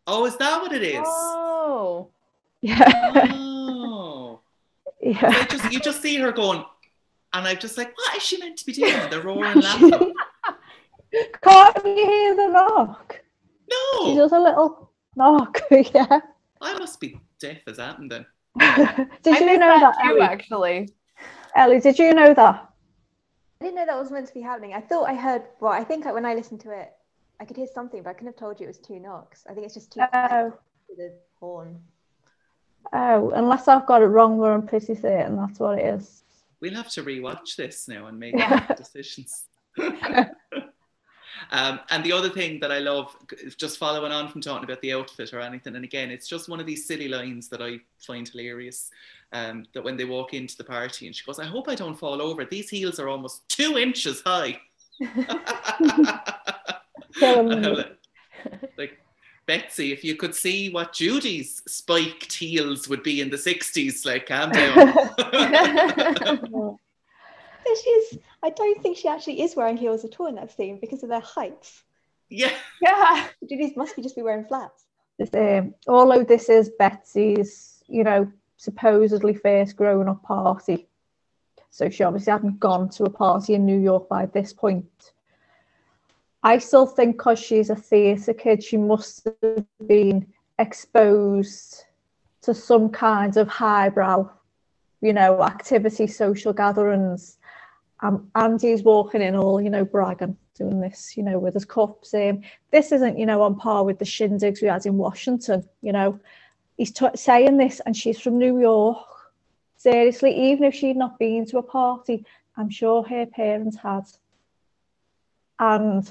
oh, is that what it is? Oh. Yeah. Oh. (laughs) yeah. I just you just see her going, and I'm just like, what is she meant to be doing? And they're (laughs) roaring laughing. Can't you hear the knock? No. She No, does a little knock. (laughs) yeah. I must be deaf as Adam then. (laughs) did I you know that, too, Ellie? actually. Ellie, did you know that? I didn't know that was meant to be happening. I thought I heard. Well, I think when I listened to it, I could hear something, but I couldn't have told you it was two knocks. I think it's just two Oh, to the horn. oh, unless I've got it wrong, where I'm pretty certain that's what it is. We'll have to rewatch this now and make Yeah. (laughs) decisions. (laughs) um, and the other thing that I love, is just following on from talking about the outfit or anything, and again, it's just one of these silly lines that I find hilarious. Um, that when they walk into the party and she goes, I hope I don't fall over. These heels are almost two inches high. (laughs) Killing And I'm me. like, like, Betsy, if you could see what Judy's spiked heels would be in the 60s, like, calm down. But she's. I don't think she actually is wearing heels at all in that scene because of their heights. yeah. Yeah. (laughs) Judy's must be just be wearing flats. This, um, although this is Betsy's, you know, supposedly first grown up party. So she obviously hadn't gone to a party in New York by this point. I still think because she's a theatre kid, she must have been exposed to some kind of highbrow, you know, activity, social gatherings. Um, Andy's walking in all, you know, bragging, doing this, you know, with his cups. Um, this isn't, you know, on par with the shindigs we had in Washington, you know. He's t- saying this, and she's from New York. Seriously, even if she'd not been to a party, I'm sure her parents had. And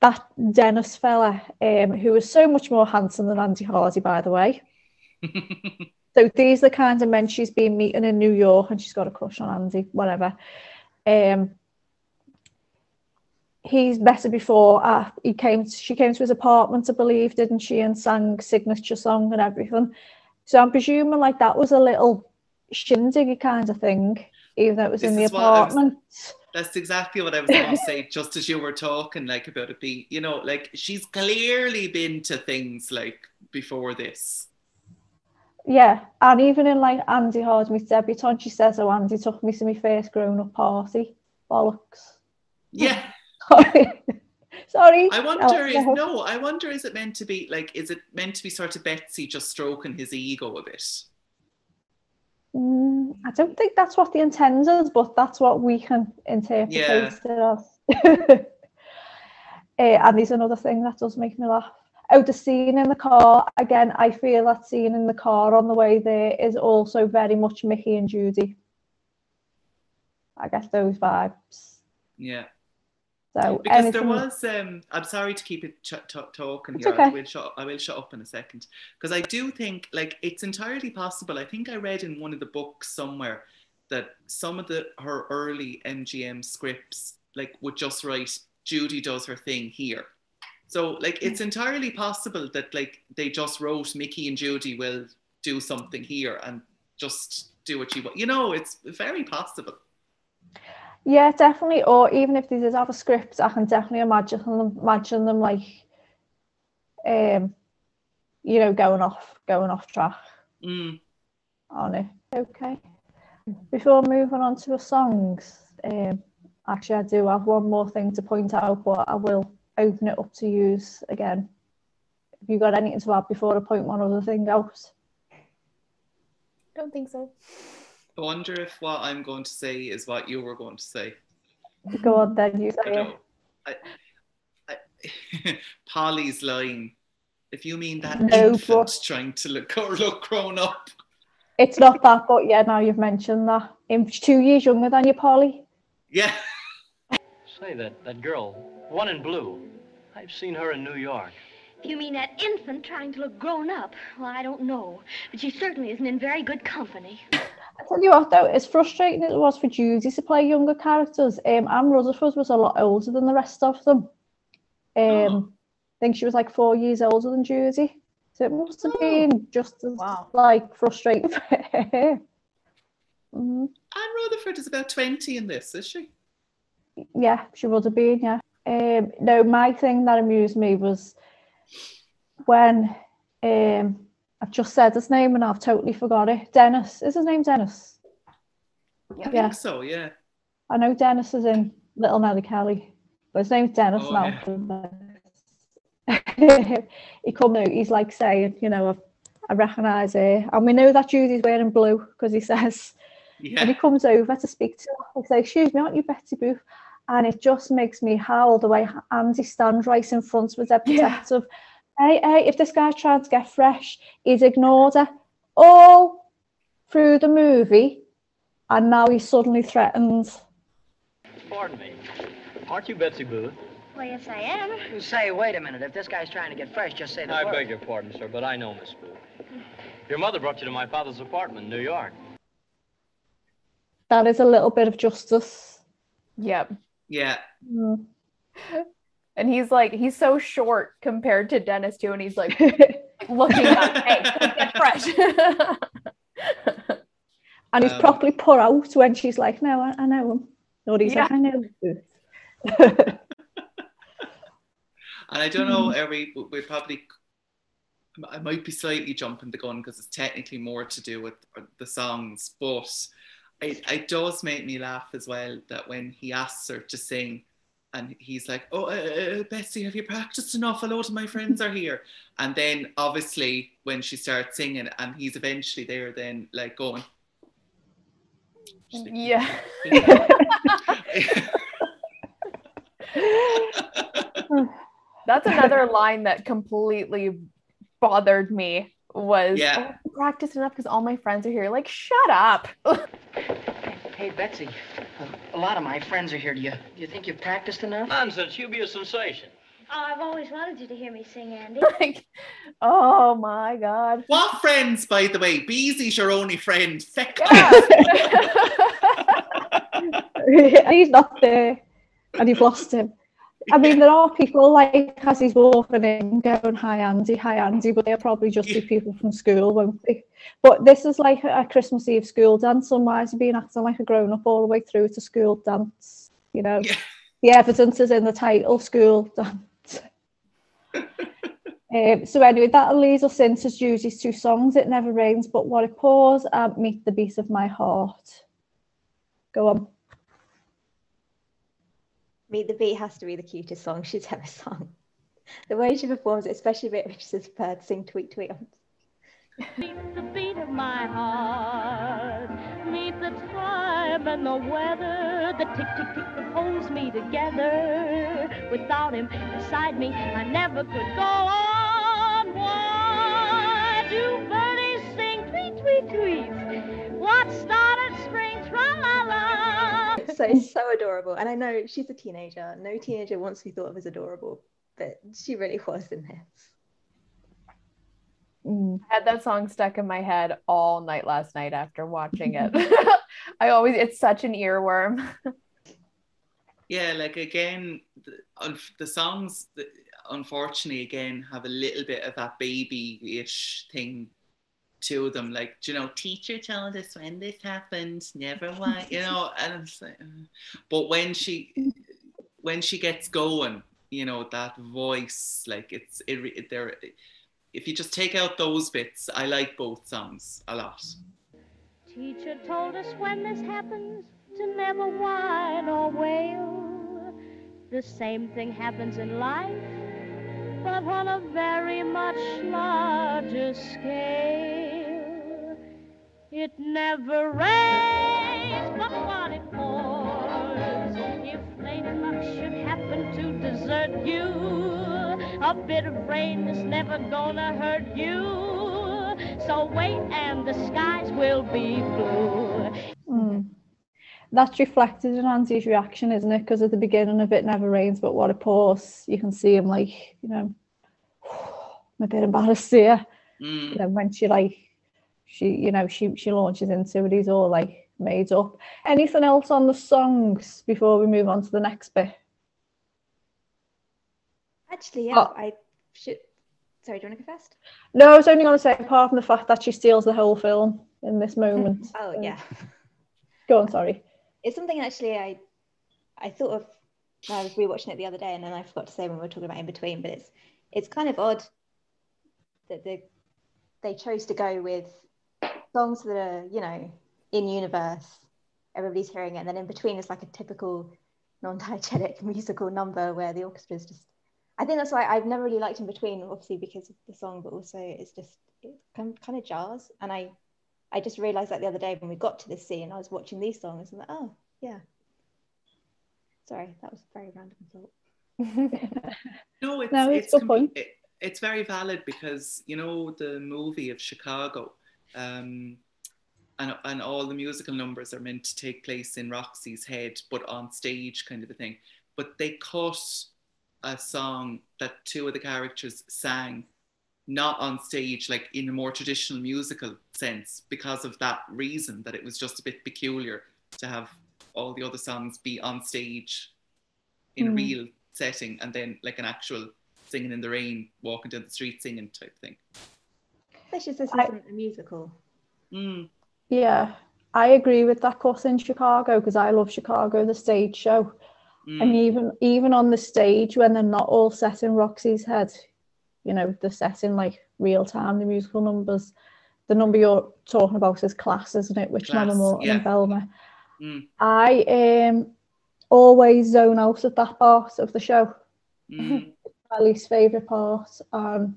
that Dennis fella, um, who was so much more handsome than Andy Hardy, by the way. (laughs) So these are the kinds of men she's been meeting in New York, and she's got a crush on Andy, whatever. Um, he's met her before. Uh, he came. She came to his apartment, I believe, didn't she, and sang signature song and everything. So I'm presuming like that was a little shindig kind of thing, even though it was in the This apartment. That's exactly what I was going to say, (laughs) just as you were talking, like about it being, you know, like she's clearly been to things like before this. Yeah, and even in like Andy Hardy meets debutante, she says, "Oh, Andy took me to my first grown-up party." Bollocks. Yeah, (laughs) Sorry. Sorry. I wonder is no. no, I wonder is it meant to be like, is it meant to be sort of Betsy just stroking his ego a bit? I don't think that's what the intent is, but that's what we can interpret Yeah. it as. (laughs) Eh, and there's another thing that does make me laugh. Oh, the scene in the car. Again, I feel that scene in the car on the way there is also very much Mickey and Judy. I get those vibes. Yeah. So because anything, there was um i'm sorry to keep it ch- t- talking here okay. I, will shut, I will shut up in a second. Because i do think like it's entirely possible. I think i read in one of the books somewhere that some of the her early mgm scripts like would just write judy does her thing here. So like it's entirely possible that like they just wrote mickey and judy will do something here and just do what you want you know it's very possible Yeah, definitely. Or even if they did have a script, I can definitely imagine them imagine them like um you know, going off going off track mm. on it. Okay. Before moving on to the songs, um actually I do have one more thing to point out, but I will open it up to use again. Have you got anything to add before I point one other thing out? Don't think so. I wonder if what I'm going to say is what you were going to say. Go on then, you say it. don't. I, I, (laughs) Polly's line. If you mean that No, infant but- trying to look (laughs) or look grown up. It's not that, but yeah, now you've mentioned that. She's two years younger than you, Polly. Yeah. Say that that girl, one in blue. I've seen her in New York. You mean that infant trying to look grown up? Well, I don't know. But she certainly isn't in very good company. I tell you what, though, as frustrating as it was for Judy to play younger characters, um, Ann Rutherford was a lot older than the rest of them. Um, Oh. think she was like four years older than Judy. So it must have Oh. been just as Wow. like frustrating for her. Mhm. Ann Rutherford is about 20 in this, is she? Yeah, she would have been, yeah. Um, no, my thing that amused me was when um, I've just said his name and I've totally forgot it. Dennis. Is his name Dennis? I Yeah. think so, yeah. I know Dennis is in Little Nellie Kelly, but his name's Dennis Oh, now. (laughs) he come out, he's like saying, you know, I, I recognise her. And we know that Judy's wearing blue because he says, and he comes over to speak to her. He says, Excuse me, aren't you Betty Booth? And it just makes me howl the way Andy stands right in front with a detective. Hey, hey, if this guy's trying to get fresh, he's ignored her all through the movie, and now he suddenly threatens. Pardon me. Aren't you Betsy Booth? Well, yes, I am. You say, wait a minute. If this guy's trying to get fresh, just say the I word. beg your pardon, sir, but I know Miss Booth. Your mother brought you to my father's apartment in New York. That is a little bit of justice. Yep. Yeah. And he's like, he's so short compared to Dennis too, and he's like (laughs) looking up, hey, go get fresh. (laughs) and he's Um, properly put out when she's like, No, I, I know him. Or he's like, I know him. (laughs) And I don't know, are we, we probably, I might be slightly jumping the gun because it's technically more to do with the songs, but it, it does make me laugh as well that when he asks her to sing and he's like, oh, uh, uh, Betsy, have you practiced enough? A lot of my friends are here. And then obviously when she starts singing and he's eventually there then like going, yeah. (laughs) That's another line that completely bothered me was Yeah. "Oh, practice enough because all my friends are here. Like, shut up. Hey, Betsy, a, a lot of my friends are here. Do you, do you think you've practiced enough? Nonsense, you'll be a sensation. Oh, I've always wanted you to hear me sing, Andy. (laughs) like, oh my god. what friends, by the way? Beezy's your only friend. Feck Yeah. (laughs) (laughs) he's not there. And you've lost him. I mean, there are people like as he's walking in going, Hi Andy, hi Andy, but they're probably just be people from school, won't they? But this is like a Christmas Eve school dance, and why is he being acting like a grown up all the way through to school dance? You know, Yeah. the evidence is in the title, school dance. (laughs) um, so anyway, that leads us into Judy's two songs, It Never Rains, But What It Pours, and Meet the Beat of My Heart. Go on. Meet the Beat has to be the cutest song she's (laughs) ever sung. The way she performs it, especially bit when she's prepared bird sing Tweet Tweet. Meet the beat of my heart. Meet the time and the weather. The tick tick tick that holds me together. Without him beside me, I never could go on. Why do birdies sing tweet tweet tweet? La? So so adorable. And I know she's a teenager. No teenager wants to be thought of as adorable, but she really was in this. Mm. I had that song stuck in my head all night last night after watching it. (laughs) (laughs) I always, it's such an earworm. Yeah, like again, the, the songs, unfortunately, again, have a little bit of that baby-ish thing to them. Like, you know, teacher told us when this happened, never why, you know. (laughs) And it's like, uh, but when she, when she gets going, you know, that voice, like it's it, it there. If you just take out those bits, I like both songs a lot. Teacher told us when this happens to never whine or wail. The same thing happens in life, but on a very much larger scale. It never rains, but what it pours. If lady luck should happen to desert you, a bit of rain is never gonna hurt you. So wait and the skies will be blue. Mm. That's reflected in Andy's reaction, isn't it? Because at the beginning of it never rains, but what it pours, you can see him like, you know, (sighs) I'm a bit embarrassed here. Mm. And then when she like, she, you know, she she launches into it, he's all like made up. Anything else on the songs before we move on to the next bit? Actually, yeah, Oh. I should. Sorry, do you want to go first? No, I was only going to say, apart from the fact that she steals the whole film in this (laughs) moment. Oh yeah, Go on, sorry. It's something actually I I thought of I was rewatching it the other day, and then I forgot to say when we were talking about in between. But it's it's kind of odd that the they chose to go with songs that are you know in universe, everybody's hearing it, and then in between is like a typical non-diegetic (laughs) musical number where the orchestra is just. I think that's why I've never really liked in between, obviously because of the song, but also it's just it kind kind of jars, and I I just realized that the other day when we got to this scene, I was watching these songs and like, oh yeah. Sorry, that was a very random thought. (laughs) No, it's No, it's it's com- point. it- it's very valid because you know the movie of Chicago, um, and and all the musical numbers are meant to take place in Roxie's head, but on stage, kind of a thing. But they cut a song that two of the characters sang, not on stage, like in a more traditional musical sense, because of that reason that it was just a bit peculiar to have all the other songs be on stage in a Mm. real setting and then like an actual singing in the rain, walking down the street singing type thing. Especially since this I- isn't a musical. Mm. Yeah, I agree with that course in Chicago because I love Chicago, the stage show. Mm. And even even on the stage when they're not all set in Roxie's head, you know, they're set like real time, the musical numbers. The number you're talking about is class, isn't it? Which Class, Morton yeah. and Velma. Mm. I um always zone out at that part of the show. Mm. (laughs) My least favourite part. Um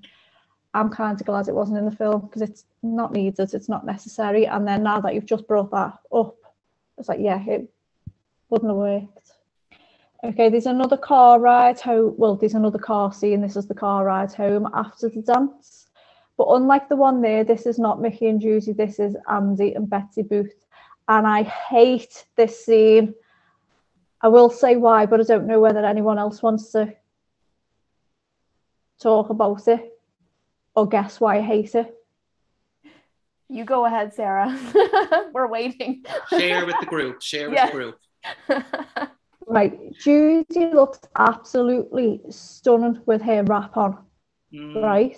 I'm kind of glad it wasn't in the film because it's not needed, it's not necessary. And then now that you've just brought that up, it's like, yeah, it wouldn't have worked. Okay, there's another car ride home. Well, there's another car scene. This is the car ride home after the dance. But unlike the one there, this is not Mickey and Judy. This is Andy and Betsy Booth. And I hate this scene. I will say why, but I don't know whether anyone else wants to talk about it or guess why I hate it. You go ahead, Sarah. (laughs) We're waiting. Share with the group. Share with Yeah. the group. (laughs) Right, Judy looks absolutely stunning with her wrap on. Mm. right?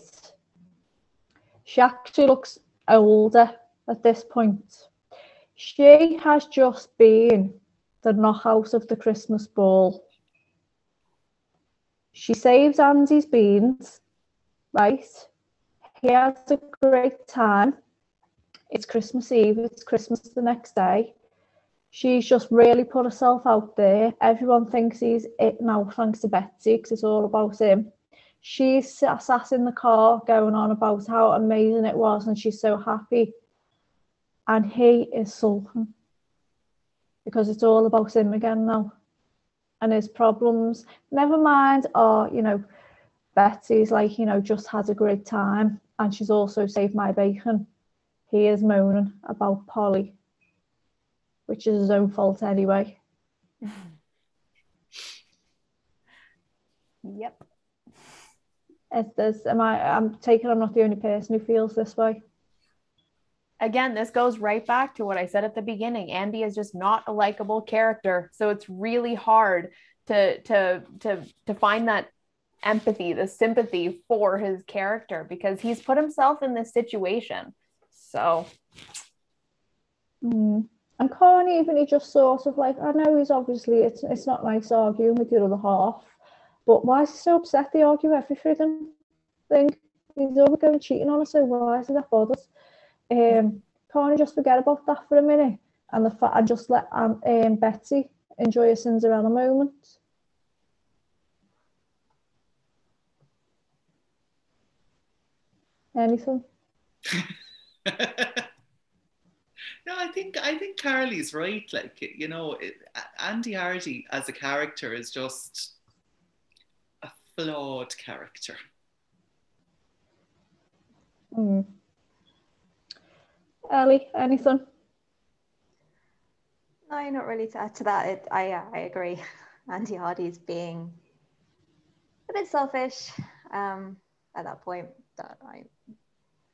She actually looks older at this point. She has just been the knockout of the Christmas ball. She saves Andy's beans, right? He has a great time. It's Christmas Eve, it's Christmas the next day. She's just really put herself out there. Everyone thinks he's it now, thanks to Betsy, because it's all about him she's sat in the car going on about how amazing it was and she's so happy. And he is sulking because it's all about him again now and his problems. Never mind, or, you know, Betsy's like, you know, just had a great time and she's also saved my bacon. He is moaning about Polly, which is his own fault anyway. Yep. Is this, am I, I'm taking I'm not the only person who feels this way. Again, this goes right back to what I said at the beginning. Andy is just not a likable character, so it's really hard to to to to find that empathy, the sympathy for his character because he's put himself in this situation. So Mm. And can't even he just sort of like I know he's obviously it's it's not nice arguing with your other half, but why is he so upset they argue every friggin' thing? He's over going cheating on her, so why is he that bothered? Um, can't just forget about that for a minute and the fa- and just let um, um Betsy enjoy your sins around a Cinderella moment? Anything? (laughs) no, I think I think Carly's right. Like you know, it, Andy Hardy as a character is just a flawed character. Mm. Ellie, anything? No, not really to add to that. It, I uh, I agree. (laughs) Andy Hardy's being a bit selfish um, at that point. That I,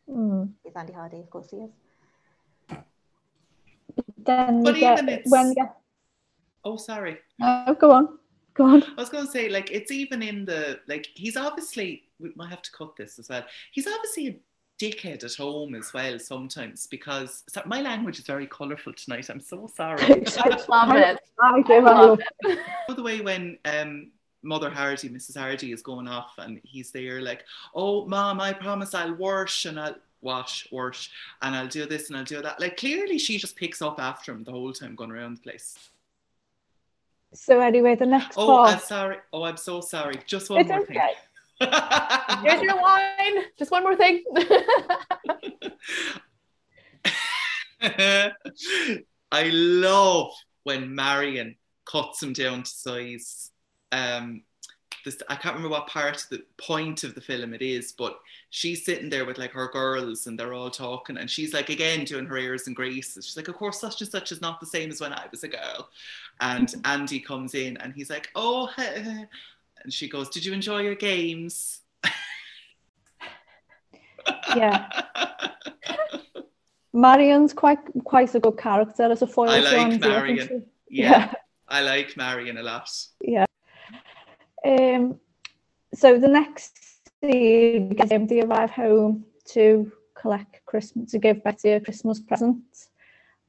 Mm. he's Andy Hardy, of course he is. Then But you get even it's- when you get Oh, sorry. oh, go on, Go on. I was going to say, like, it's even in the like. He's obviously. We might have to cut this as well. He's obviously a dickhead at home as well sometimes because so, my language is very colourful tonight. I'm so sorry. I love it. I do. I I love love it. By (laughs) the way, when um, Mother Hardy, Mrs. Hardy, is going off and he's there, like, "Oh, Mom, I promise I'll wash and I'll wash, wash, and I'll do this and I'll do that." Like, clearly, she just picks up after him the whole time going around the place. So anyway, the next Oh, part. I'm sorry. Oh, I'm so sorry. Just one It's more okay. thing. Here's your wine. Just one more thing. (laughs) I love when Marian cuts him down to size. Um, this I can't remember what part of the point of the film it is, but she's sitting there with like her girls and they're all talking, and she's like again doing her airs and graces. She's like, "Of course, such and such is not the same as when I was a girl." And (laughs) Andy comes in and he's like, "Oh," (laughs) and she goes, "Did you enjoy your games?" yeah. (laughs) Marian's quite quite a good character as a foil I like Marian. she? Yeah, I like Marian a lot. Yeah. Um, so the next um, they arrive home to collect Christmas, to give Betsy a Christmas present,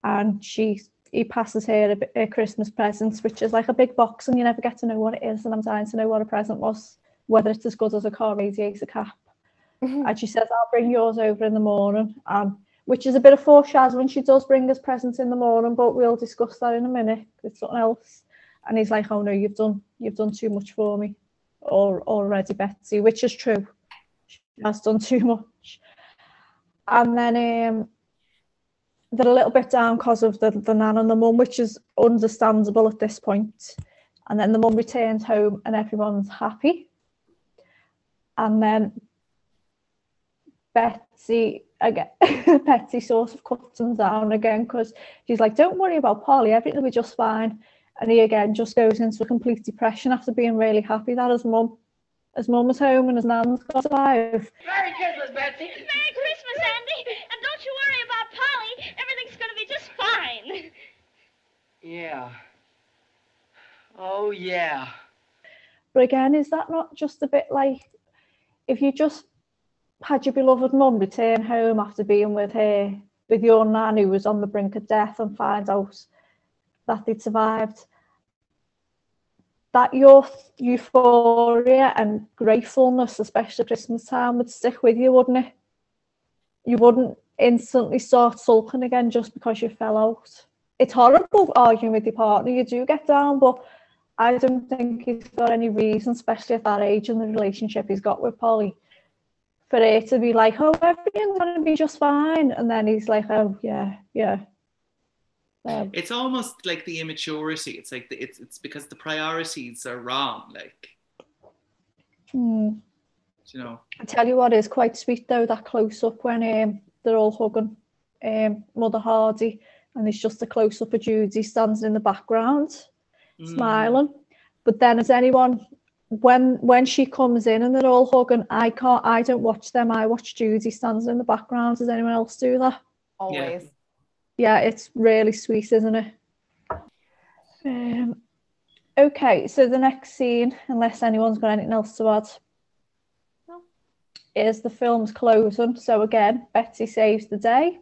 and she he passes her a, a Christmas present, which is like a big box, and you never get to know what it is. And I'm dying to know what a present was, whether it's as good as a car radiator cap. And she says, "I'll bring yours over in the morning," and which is a bit of foreshadowing. She does bring us presents in the morning, but we'll discuss that in a minute. It's something else. And he's like, "Oh no, you've done you've done too much for me, or already, Betsy," which is true. She has done too much. And then um, they're a little bit down because of the the nan and the mum, which is understandable at this point. And then the mum returns home, and everyone's happy. And then Betsy again, (laughs) Betsy sort of cuts him down again because she's like, "Don't worry about Polly, everything will be just fine." And he again just goes into a complete depression after being really happy that his mum, his mum was home and his nan's got alive. Merry Christmas, Betsy. Merry Christmas, Andy. And don't you worry about Polly. Everything's going to be just fine. Yeah. Oh, yeah. But again, is that not just a bit like if you just had your beloved mum return home after being with her, with your nan who was on the brink of death and find out that they'd survived, that your euphoria and gratefulness, especially Christmas time, would stick with you, wouldn't it? You wouldn't instantly start sulking again just because you fell out. It's horrible arguing with your partner, you do get down, but I don't think he's got any reason, especially at that age and the relationship he's got with Polly, for it to be like, oh, everything's going to be just fine. And then he's like, oh, yeah, yeah. Um, It's almost like the immaturity. It's like the, it's it's because the priorities are wrong. Like hmm. you know. I tell you what is quite sweet though, that close up when um, they're all hugging um, Mother Hardy and it's just a close up of Judy standing in the background, Mm. smiling. But then as anyone when when she comes in and they're all hugging, I can't I don't watch them, I watch Judy standing in the background. Does anyone else do that? Always. Yeah, it's really sweet, isn't it? Um, okay, so the next scene, unless anyone's got anything else to add, No. is the film's closing. So again, Betsy saves the day.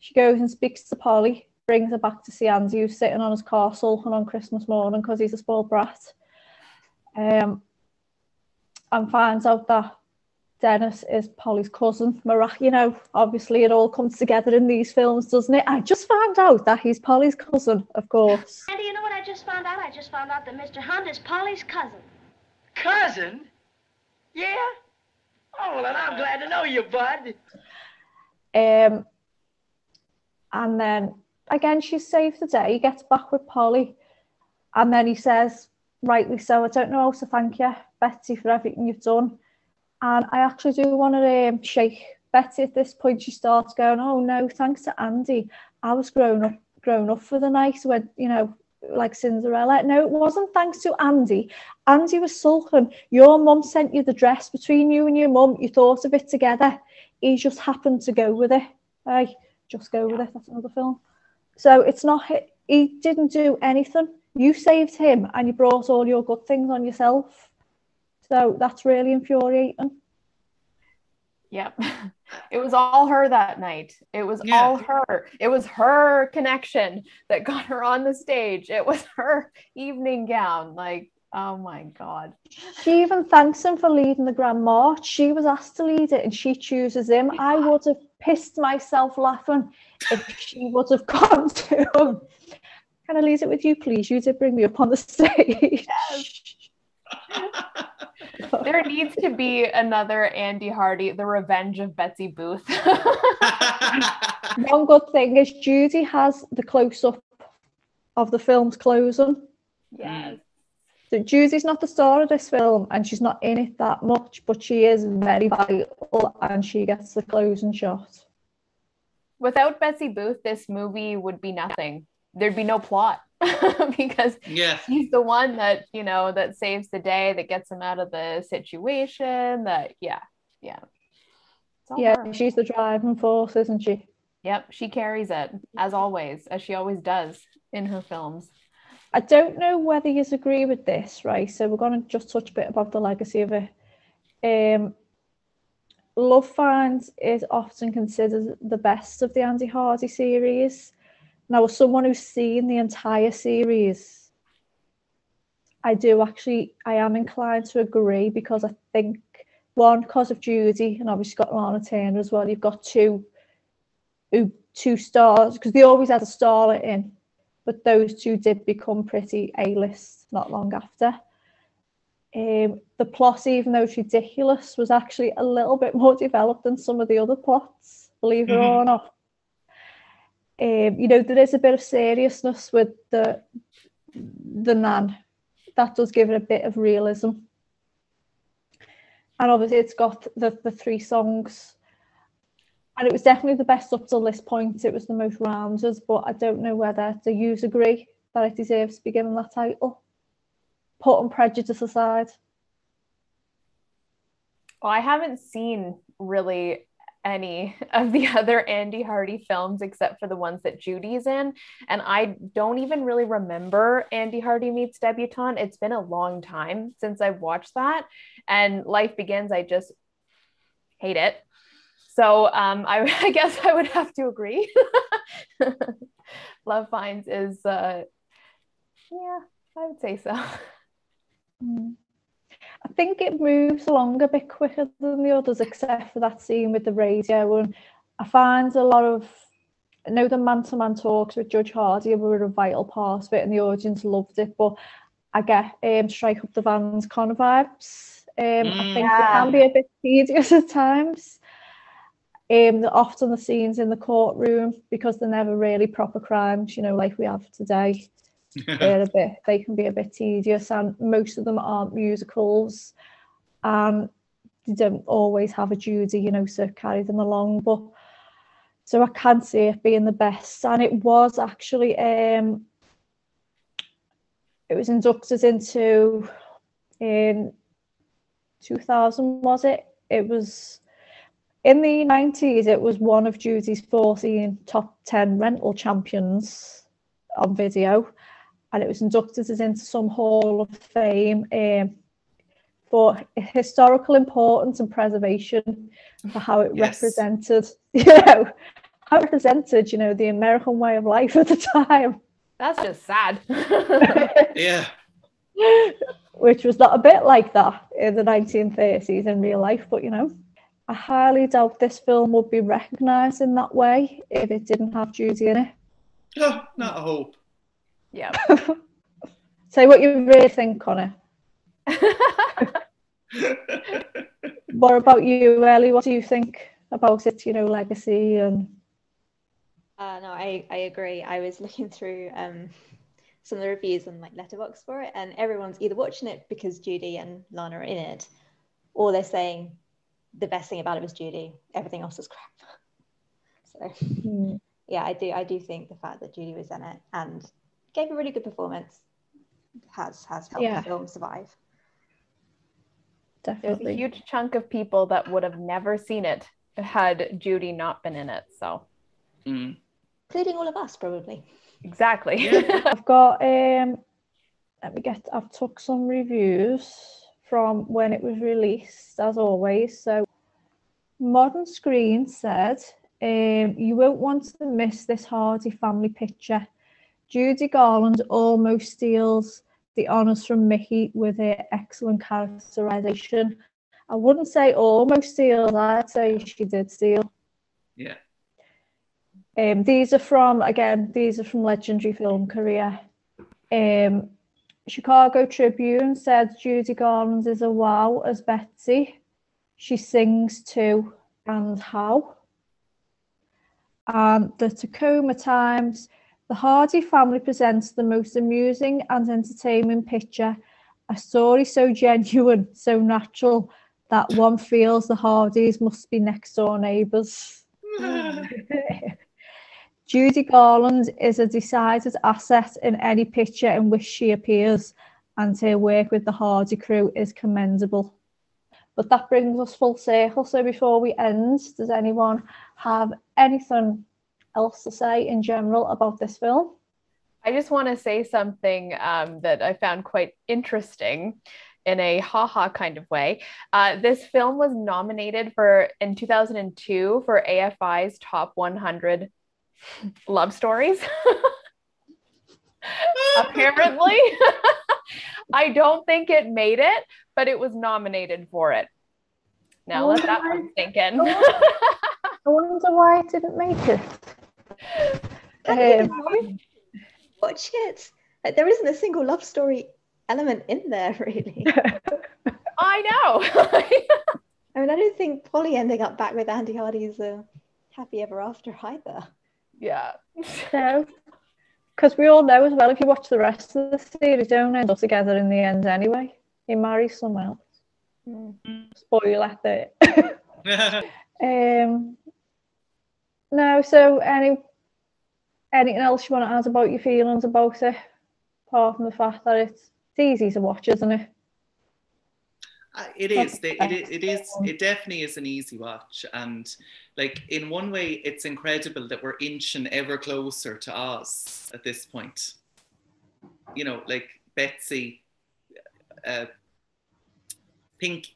She goes and speaks to Polly, brings her back to see Andy, who's sitting on his castle and on Christmas morning because he's a spoiled brat. Um, and finds out that Dennis is Polly's cousin. Mirac- you know, obviously it all comes together in these films, doesn't it? I just found out that he's Polly's cousin, of course. Andy, you know what I just found out? I just found out that Mr. Hunt is Polly's cousin. Cousin? Yeah? Oh, well, then I'm glad to know you, bud. Um, and then again, she saves the day. He gets back with Polly, and then he says, rightly so, I don't know how to thank you, Betsy, for everything you've done. And I actually do want to um, shake Betsy at this point. She starts going, "Oh no, thanks to Andy, I was grown up, grown up for the night when you know." Like Cinderella. No, it wasn't thanks to Andy. Andy was sulking. Your mum sent you the dress between you and your mum. You thought of it together. He just happened to go with it. Hey, just go with it. That's another film. So it's not he didn't do anything. You saved him and you brought all your good things on yourself. So that's really infuriating. Yep. It was all her that night. It was Yeah. all her. It was her connection that got her on the stage. It was her evening gown. Like, oh my God. She even thanks him for leading the Grand March. She was asked to lead it and she chooses him. I would have pissed myself laughing if she would have (laughs) gone to him. Can I leave it with you, please? You did bring me up on the (laughs) stage. (laughs) There needs to be another Andy Hardy, The Revenge of Betsy Booth. (laughs) One good thing is Judy has the close up of the film's closing. yes. So Judy's not the star of this film and she's not in it that much, but she is very vital and she gets the closing shot. Without Betsy Booth, this movie would be nothing. There'd be no plot (laughs) because yeah. he's the one that, you know, that saves the day, that gets him out of the situation. That, yeah, yeah. Yeah, her. she's the driving force, isn't she? Yep, she carries it as always, as she always does in her films. I don't know whether you agree with this, right? So we're going to just touch a bit about the legacy of it. Um, Love Finds is often considered the best of the Andy Hardy series. Now, as someone who's seen the entire series, I do actually, I am inclined to agree because I think one, because of Judy, and obviously got Lana Turner as well. You've got two, who two stars because they always had a starlet in but those two did become pretty A-list not long after. Um, the plot, even though it's ridiculous, was actually a little bit more (laughs) developed than some of the other plots, believe it or not. Um, you know, there is a bit of seriousness with the the nan. That does give it a bit of realism. And obviously it's got the, the three songs and it was definitely the best up till this point. It was the most rounded, but I don't know whether the you agree that it deserves to be given that title. Putting prejudice aside. Well, I haven't seen really any (laughs) of the other Andy Hardy films except for the ones that Judy's in. And I don't even really remember Andy Hardy Meets Debutante. It's been a long time since I've watched that. And Life Begins, I just hate it. So um, I, (laughs) I guess I would have to agree. (laughs) Love Finds is, uh, yeah, I would say so. Mm. I think it moves along a bit quicker than the others, except for that scene with the radio. And I find a lot of, I know the man to man talks with Judge Hardy were a vital part of it, and the audience loved it. But I get um, Strike Up the Band's Connor vibes. Um, I think it can be a bit tedious at times. Um, often the scenes in the courtroom because they're never really proper crimes, you know, like we have today. They're a bit they can be a bit tedious and most of them aren't musicals. And they don't always have a Judy you know to carry them along but so I can see it being the best. And it was actually um it was inducted into in 2000 was it? It was in the 90s it was one of Judy's 14 top 10 rental champions on video and it was inducted as into some Hall of Fame um, for historical importance and preservation for how it Yes. represented, (laughs) you know, how it represented, you know, the American way of life at the time, That's just sad. (laughs) Yeah. which was not a bit like that in the 1930s in real life, but you know. I highly doubt this film would be recognised in that way if it didn't have Judy in it. Oh, not a hope. Yeah. (laughs) Say what you really think, Connor. (laughs) What about you, Ellie? What do you think about it? You know, legacy and Uh, no, I, I agree. I was looking through um, some of the reviews on like Letterboxd for it, and everyone's either watching it because Judy and Lana are in it, or they're saying the best thing about it was Judy. Everything else is crap. (laughs) So Hmm, yeah, I do I do think the fact that Judy was in it and gave a really good performance has has helped Yeah. the film survive. Definitely. There's a huge chunk of people that would have never seen it had Judy not been in it. So Mm. Including all of us, probably. exactly. Yeah. (laughs) I've got um let me get, I've took some reviews from when it was released, as always. So, Modern Screen said, um, You won't want to miss this hearty family picture. Judy Garland almost steals the honours from Mickey with her excellent characterisation. I wouldn't say almost steals, I'd say she did steal. Yeah. Um, these are from, again, these are from Legendary Film Career. Um, Chicago Tribune said Judy Garland is a wow as Betsy. She sings too, and how. And the Tacoma Times, the Hardy family presents the most amusing and entertaining picture, a story so genuine, so natural, that one feels the Hardys must be next door neighbours. (laughs) Judy Garland is a decided asset in any picture in which she appears, and her work with the Hardy crew is commendable. But that brings us full circle. So before we end, does anyone have anything else to say in general about this film? I just want to say something um, that I found quite interesting in a haha kind of way. Uh, this film was nominated for in 2002 for AFI's top 100 love stories. (laughs) Apparently, (laughs) I don't think it made it, but it was nominated for it. Now let that one sink in. I wonder why it (laughs) didn't make it. (laughs) Um, watch it. Like, there isn't a single love story element in there, (laughs) really. I know. I mean, I don't think Polly ending up back with Andy Hardy's a happy ever after either. Yeah. No. Because we all know as well, if you watch the rest of the series, they don't end up together in the end anyway. He marries someone else. Mm. Spoiler there. (laughs) um, no, so any anything else you want to add about your feelings about it, apart from the fact that it's, it's easy to watch, isn't it? Uh, it is. It, it, it is. It definitely is an easy watch, and like in one way, it's incredible that we're inching ever closer to Oz at this point. You know, like Betsy, uh, Pink,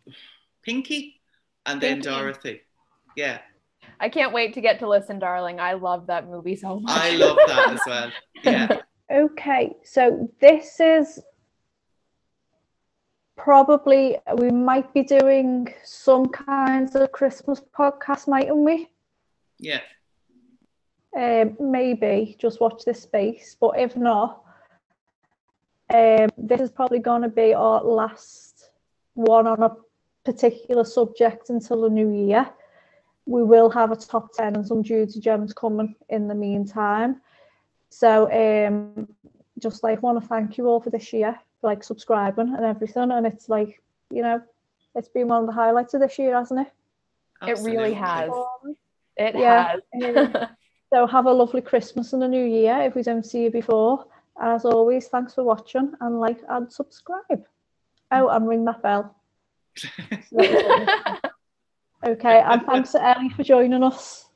Pinky, and then Pinky. Dorothy. Yeah, I can't wait to get to Listen, Darling. I love that movie so much. I love that as well. Yeah. (laughs) Okay, so this is probably we might be doing some kinds of Christmas podcast, mightn't we? Yeah. Um, maybe just watch this space, but if not, um, this is probably going to be our last one on a particular subject until the new year. We will have a top 10 and some Judy gems coming in the meantime. So um, just like want to thank you all for this year, for like subscribing and everything. And it's like, you know, it's been one of the highlights of this year, hasn't it? It really has. It Yeah. has. (laughs) So have a lovely Christmas and a new year if we don't see you before. As always, thanks for watching and like and subscribe. Oh, and ring that bell. (laughs) okay, and thanks to Ellie for joining us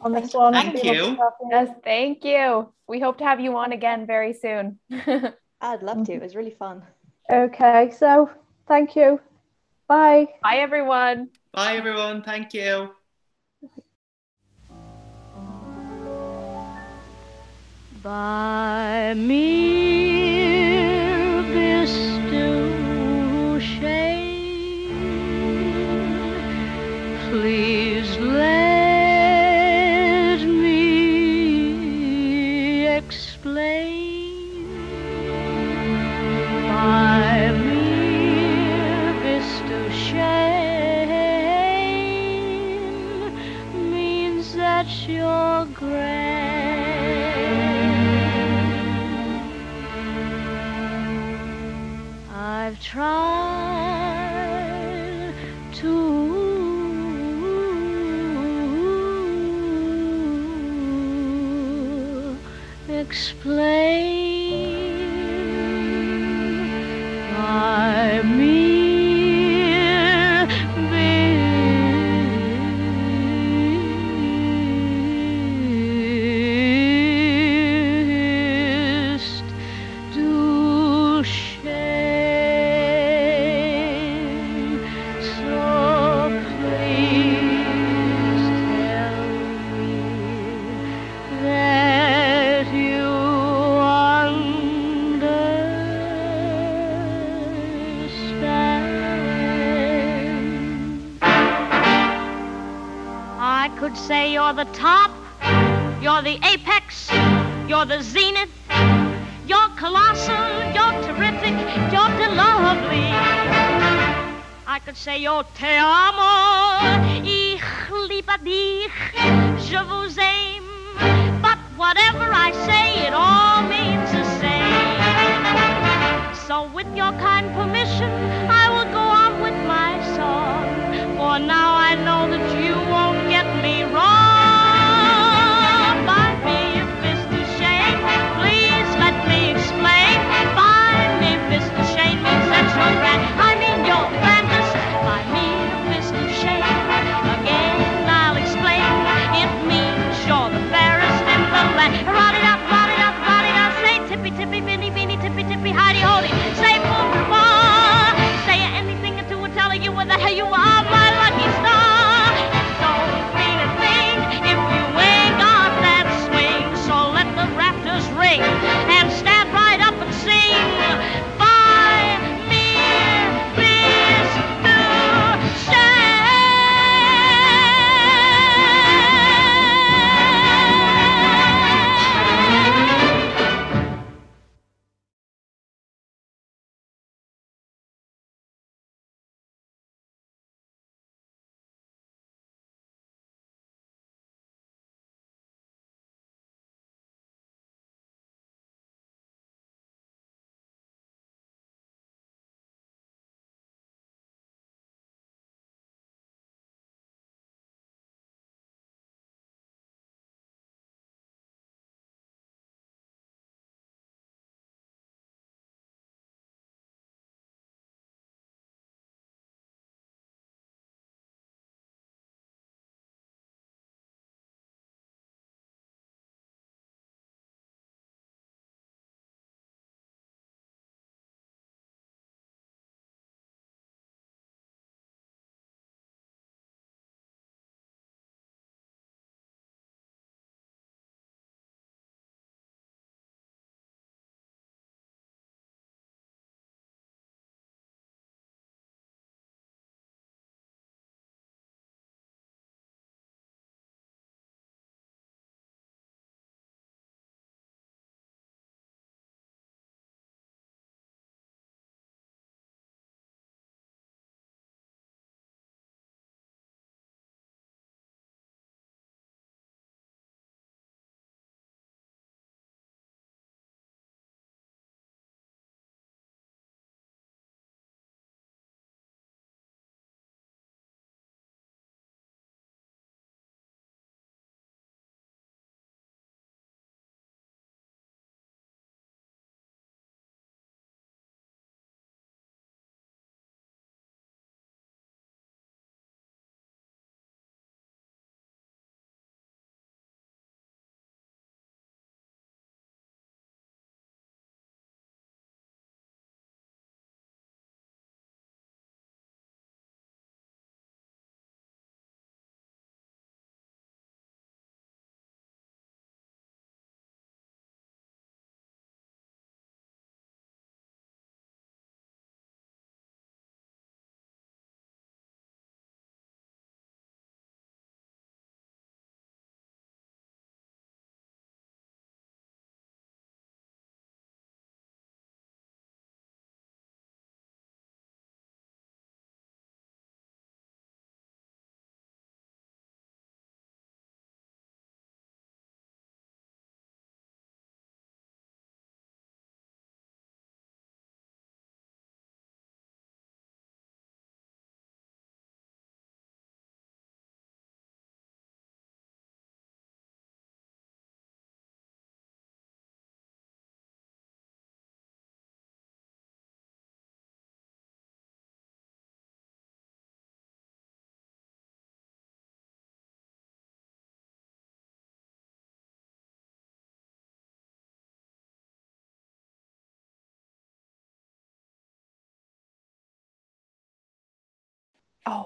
on this one. Thank you. lovely to have yes, thank you. We hope to have you on again very soon. (laughs) I'd love to. It was really fun. Okay, so thank you. Bye. Bye, everyone. Bye, everyone. Thank you. By mir I've to explain You're the apex, you're the zenith, you're colossal, you're terrific, you're lovely. I could say yo te amo, ich liebe dich, je vous aime, but whatever I say, it all means the same. So with your kind permission, I will go on with my song, for now I know that you Oh,